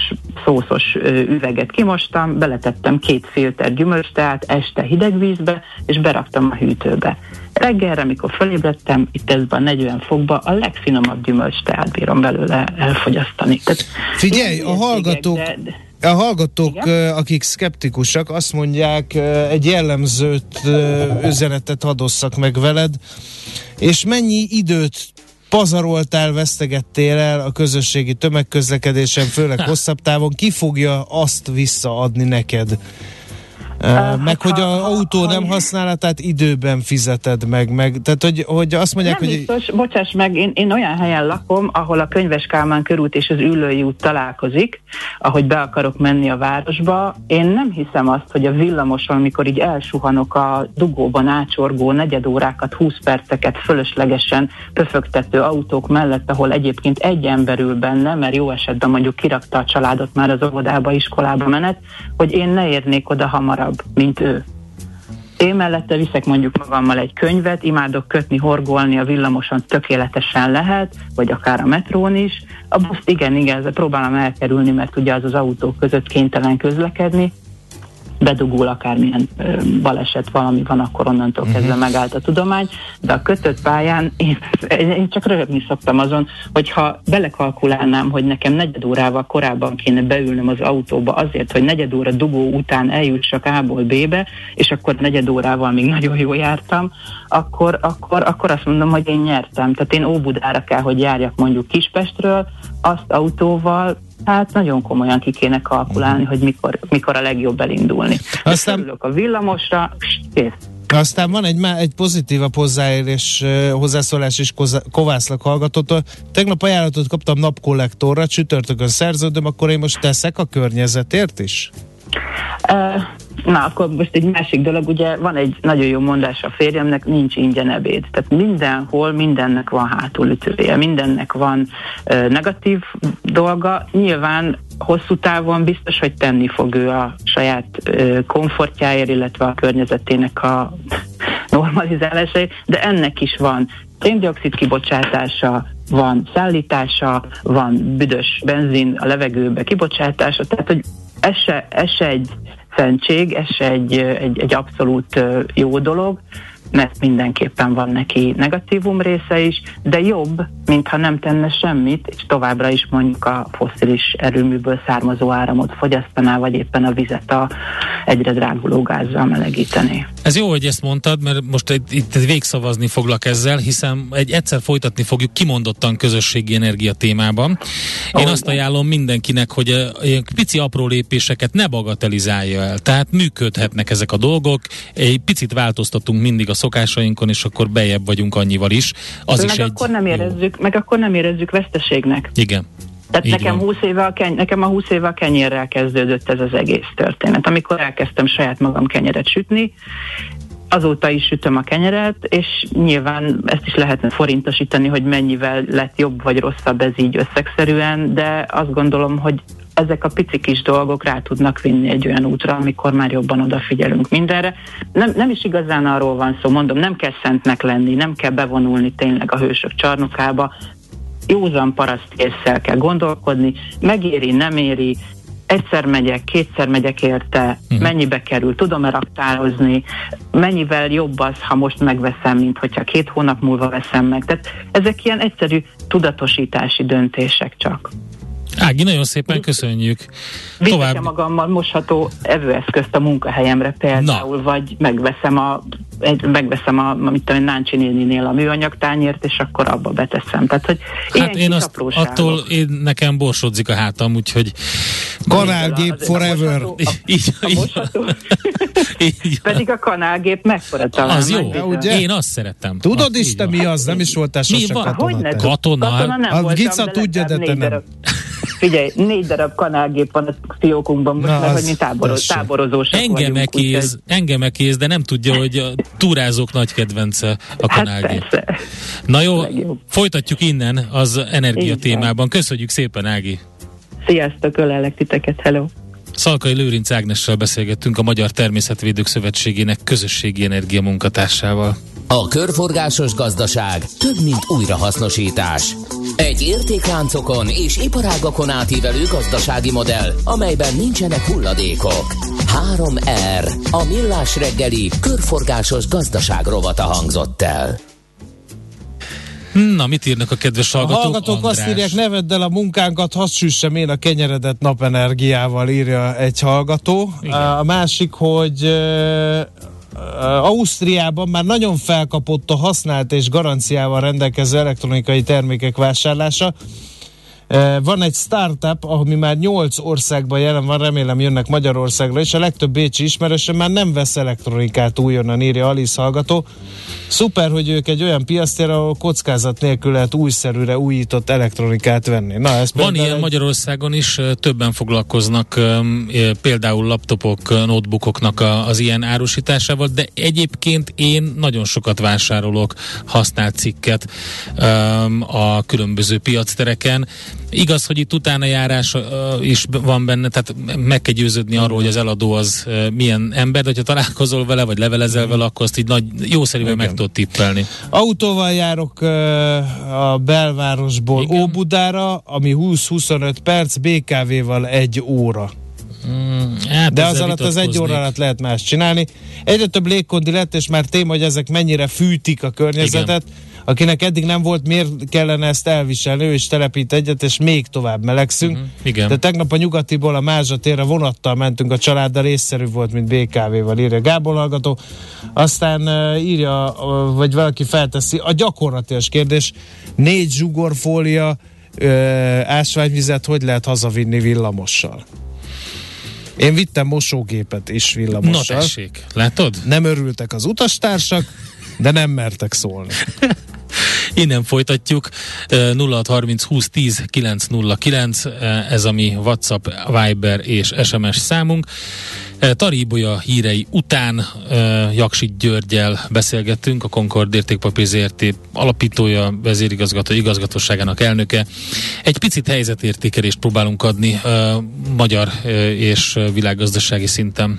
szószos üveget kimostam, beletettem két filter gyümölcsteát este hideg vízbe, és beraktam a hűtőbe. Reggelre, amikor felébredtem, itt ezben a 40 fokba a legfinomabb gyümölcsteát bírom belőle elfogyasztani. Tehát Figyelj, a hallgatók, de, de, a hallgatók, Igen? akik szkeptikusak, azt mondják, egy jellemzőt üzenetet hadosszak meg veled, és mennyi időt pazaroltál, vesztegettél el a közösségi tömegközlekedésen, főleg hosszabb távon, ki fogja azt visszaadni neked? Uh, meg hogy az autó nem használatát időben fizeted meg, meg tehát hogy, hogy azt mondják, nem hogy... Biztos, bocsáss meg, én, én olyan helyen lakom, ahol a Könyves Kálmán körút és az Ülői út találkozik, ahogy be akarok menni a városba. Én nem hiszem azt, hogy a villamoson, amikor így elsuhanok a dugóban ácsorgó negyedórákat, 20 perceket fölöslegesen pöfögtető autók mellett, ahol egyébként egy ember ül benne, mert jó esetben mondjuk kirakta a családot már az óvodába, iskolába menet, hogy én ne érnék oda hamarabb hamarabb, mint ő. Én mellette viszek mondjuk magammal egy könyvet, imádok kötni, horgolni a villamoson, tökéletesen lehet, vagy akár a metrón is. A buszt igen, igen, próbálom elkerülni, mert ugye az az autók között kénytelen közlekedni, bedugul akármilyen ö, baleset valami van, akkor onnantól uh-huh. kezdve megállt a tudomány, de a kötött pályán én, én csak röhögni szoktam azon, hogyha belekalkulálnám, hogy nekem negyed órával korábban kéne beülnöm az autóba azért, hogy negyed óra dugó után eljussak A-ból B-be, és akkor negyed órával még nagyon jól jártam, akkor, akkor, akkor azt mondom, hogy én nyertem. Tehát én Óbudára kell, hogy járjak mondjuk Kispestről, azt autóval Hát nagyon komolyan ki kéne kalkulálni, hogy mikor, mikor a legjobb elindulni. Aztán... a villamosra, kész. Aztán van egy, egy pozitívabb hozzáérés, hozzászólás is Kovászlak hallgatótól. Tegnap ajánlatot kaptam napkollektorra, csütörtökön szerződöm, akkor én most teszek a környezetért is? Na, akkor most egy másik dolog, ugye van egy nagyon jó mondás a férjemnek, nincs ingyen ebéd. Tehát mindenhol mindennek van hátulütője, mindennek van uh, negatív dolga. Nyilván hosszú távon biztos, hogy tenni fog ő a saját uh, komfortjáért, illetve a környezetének a normalizálásáért, de ennek is van széndiokszid kibocsátása, van szállítása, van büdös benzin a levegőbe kibocsátása, tehát hogy ez se, ez se egy szentség, ez se egy, egy, egy abszolút jó dolog. Mert mindenképpen van neki negatívum része is, de jobb, mintha nem tenne semmit, és továbbra is mondjuk a foszilis erőműből származó áramot fogyasztaná, vagy éppen a vizet a egyre dráguló gázzal melegíteni. Ez jó, hogy ezt mondtad, mert most itt, itt végszavazni foglak ezzel, hiszen egy egyszer folytatni fogjuk kimondottan közösségi energia témában. Én Oh, azt ajánlom mindenkinek, hogy a, ilyen pici apró lépéseket ne bagatelizálja el. Tehát működhetnek ezek a dolgok, egy picit változtatunk mindig a szokásainkon, és akkor bejebb vagyunk annyival is. Az meg is egy akkor nem jó. érezzük, meg akkor nem érezzük veszteségnek. Igen. Tehát Így nekem, van. 20 éve a keny- nekem a 20 éve a kenyérrel kezdődött ez az egész történet. Amikor elkezdtem saját magam kenyeret sütni, azóta is sütöm a kenyeret, és nyilván ezt is lehetne forintosítani, hogy mennyivel lett jobb vagy rosszabb ez így összegszerűen, de azt gondolom, hogy ezek a pici kis dolgok rá tudnak vinni egy olyan útra, amikor már jobban odafigyelünk mindenre. Nem, nem is igazán arról van szó, mondom, nem kell szentnek lenni, nem kell bevonulni tényleg a hősök csarnokába, józan paraszt észsel kell gondolkodni, megéri, nem éri, egyszer megyek, kétszer megyek érte, uh-huh. mennyibe kerül, tudom-e raktározni, mennyivel jobb az, ha most megveszem, mint hogyha két hónap múlva veszem meg. Tehát ezek ilyen egyszerű tudatosítási döntések csak. Ági, nagyon szépen köszönjük. Viszek Tovább. magammal mosható evőeszközt a munkahelyemre például, Na. vagy megveszem a egy, megveszem a, mit tudom, Náncsi néninél a műanyag tányért, és akkor abba beteszem. Tehát, hogy Hát én azt, apróságok. attól én, nekem borsodzik a hátam, úgyhogy Kanálgép a forever. mosható- a- így, a így, mosható. így, Pedig a kanálgép mekkora talán. az jó. ugye? Én azt szeretem. Tudod is te mi az? Nem is voltál sose katona. Katona? Katona nem A voltam, Gica de tudja, de te nem. Figyelj, négy darab kanálgép van a fiókunkban most, Na, mert hogy mi táboroz, táborozósak Engem vagyunk. ekéz, engem ekéz, de nem tudja, hogy a túrázók nagy kedvence a Hát kanálgép. persze. Na jó, legjobb. folytatjuk innen az energia Így van. témában. Köszönjük szépen, Ági. Sziasztok, ölellek titeket, hello. Szalkai Lőrinc Ágnessel beszélgettünk a Magyar Természetvédők Szövetségének közösségi energia munkatársával. A körforgásos gazdaság több, mint újrahasznosítás. Egy értékláncokon és iparágakon átívelő gazdasági modell, amelyben nincsenek hulladékok. 3R. A millás reggeli körforgásos gazdaság rovata hangzott el. Na, mit írnak a kedves A hallgatók? hallgatók azt András. írják, ne vedd el a munkánkat, hadd süssem én a kenyeredet napenergiával, írja egy hallgató. Igen. A másik, hogy Ausztriában már nagyon felkapott a használt és garanciával rendelkező elektronikai termékek vásárlása. Uh, Van egy startup, ami már 8 országban jelen van, remélem jönnek Magyarországra, és a legtöbb bécsi ismerőse már nem vesz elektronikát újonnan, írja Alice hallgató. Szuper, hogy ők egy olyan piasztér, ahol kockázat nélkül lehet újszerűre újított elektronikát venni. Na, ez Van ilyen egy- Magyarországon is, ö, többen foglalkoznak ö, például laptopok, notebookoknak az ilyen árusításával, de egyébként én nagyon sokat vásárolok használt cikket a különböző piactereken. Igaz, hogy itt utána járás is van benne, tehát meg kell győződni arról, hogy az eladó az milyen ember, de hogyha találkozol vele, vagy levelezel vele, akkor azt így nagy, jószerűen meg tudod tippelni. Autóval járok a belvárosból Igen. Óbudára, ami 20-25 perc, BKV-val egy óra. Hát De az alatt az egy óra alatt lehet más csinálni. Egyre több légkondi lett, és már téma, hogy ezek mennyire fűtik a környezetet. Akinek eddig nem volt, miért kellene ezt elviselni, ő is telepít egyet, és még tovább melegszünk. Mhm, igen. De tegnap a nyugatiból a Mázsa térre vonattal mentünk a családdal, észszerű volt, mint BKV-val, írja Gábor hallgató. Aztán uh, írja, uh, vagy valaki felteszi, a gyakorlatilag kérdés, négy zsugorfólia ásványvizet hogy lehet hazavinni villamossal? Én vittem mosógépet is Na villamossal. tessék, látod? Nem örültek az utastársak, de nem mertek szólni. Innen folytatjuk. Eh, 0630 20 10 909, eh, ez a mi WhatsApp, Viber és SMS számunk. Taríbolya hírei után Jaksit Györgyel beszélgettünk, a Concord Értékpapír alapítója, vezérigazgató, igazgatóságának elnöke. Egy picit helyzetértékelést próbálunk adni magyar és világgazdasági szinten.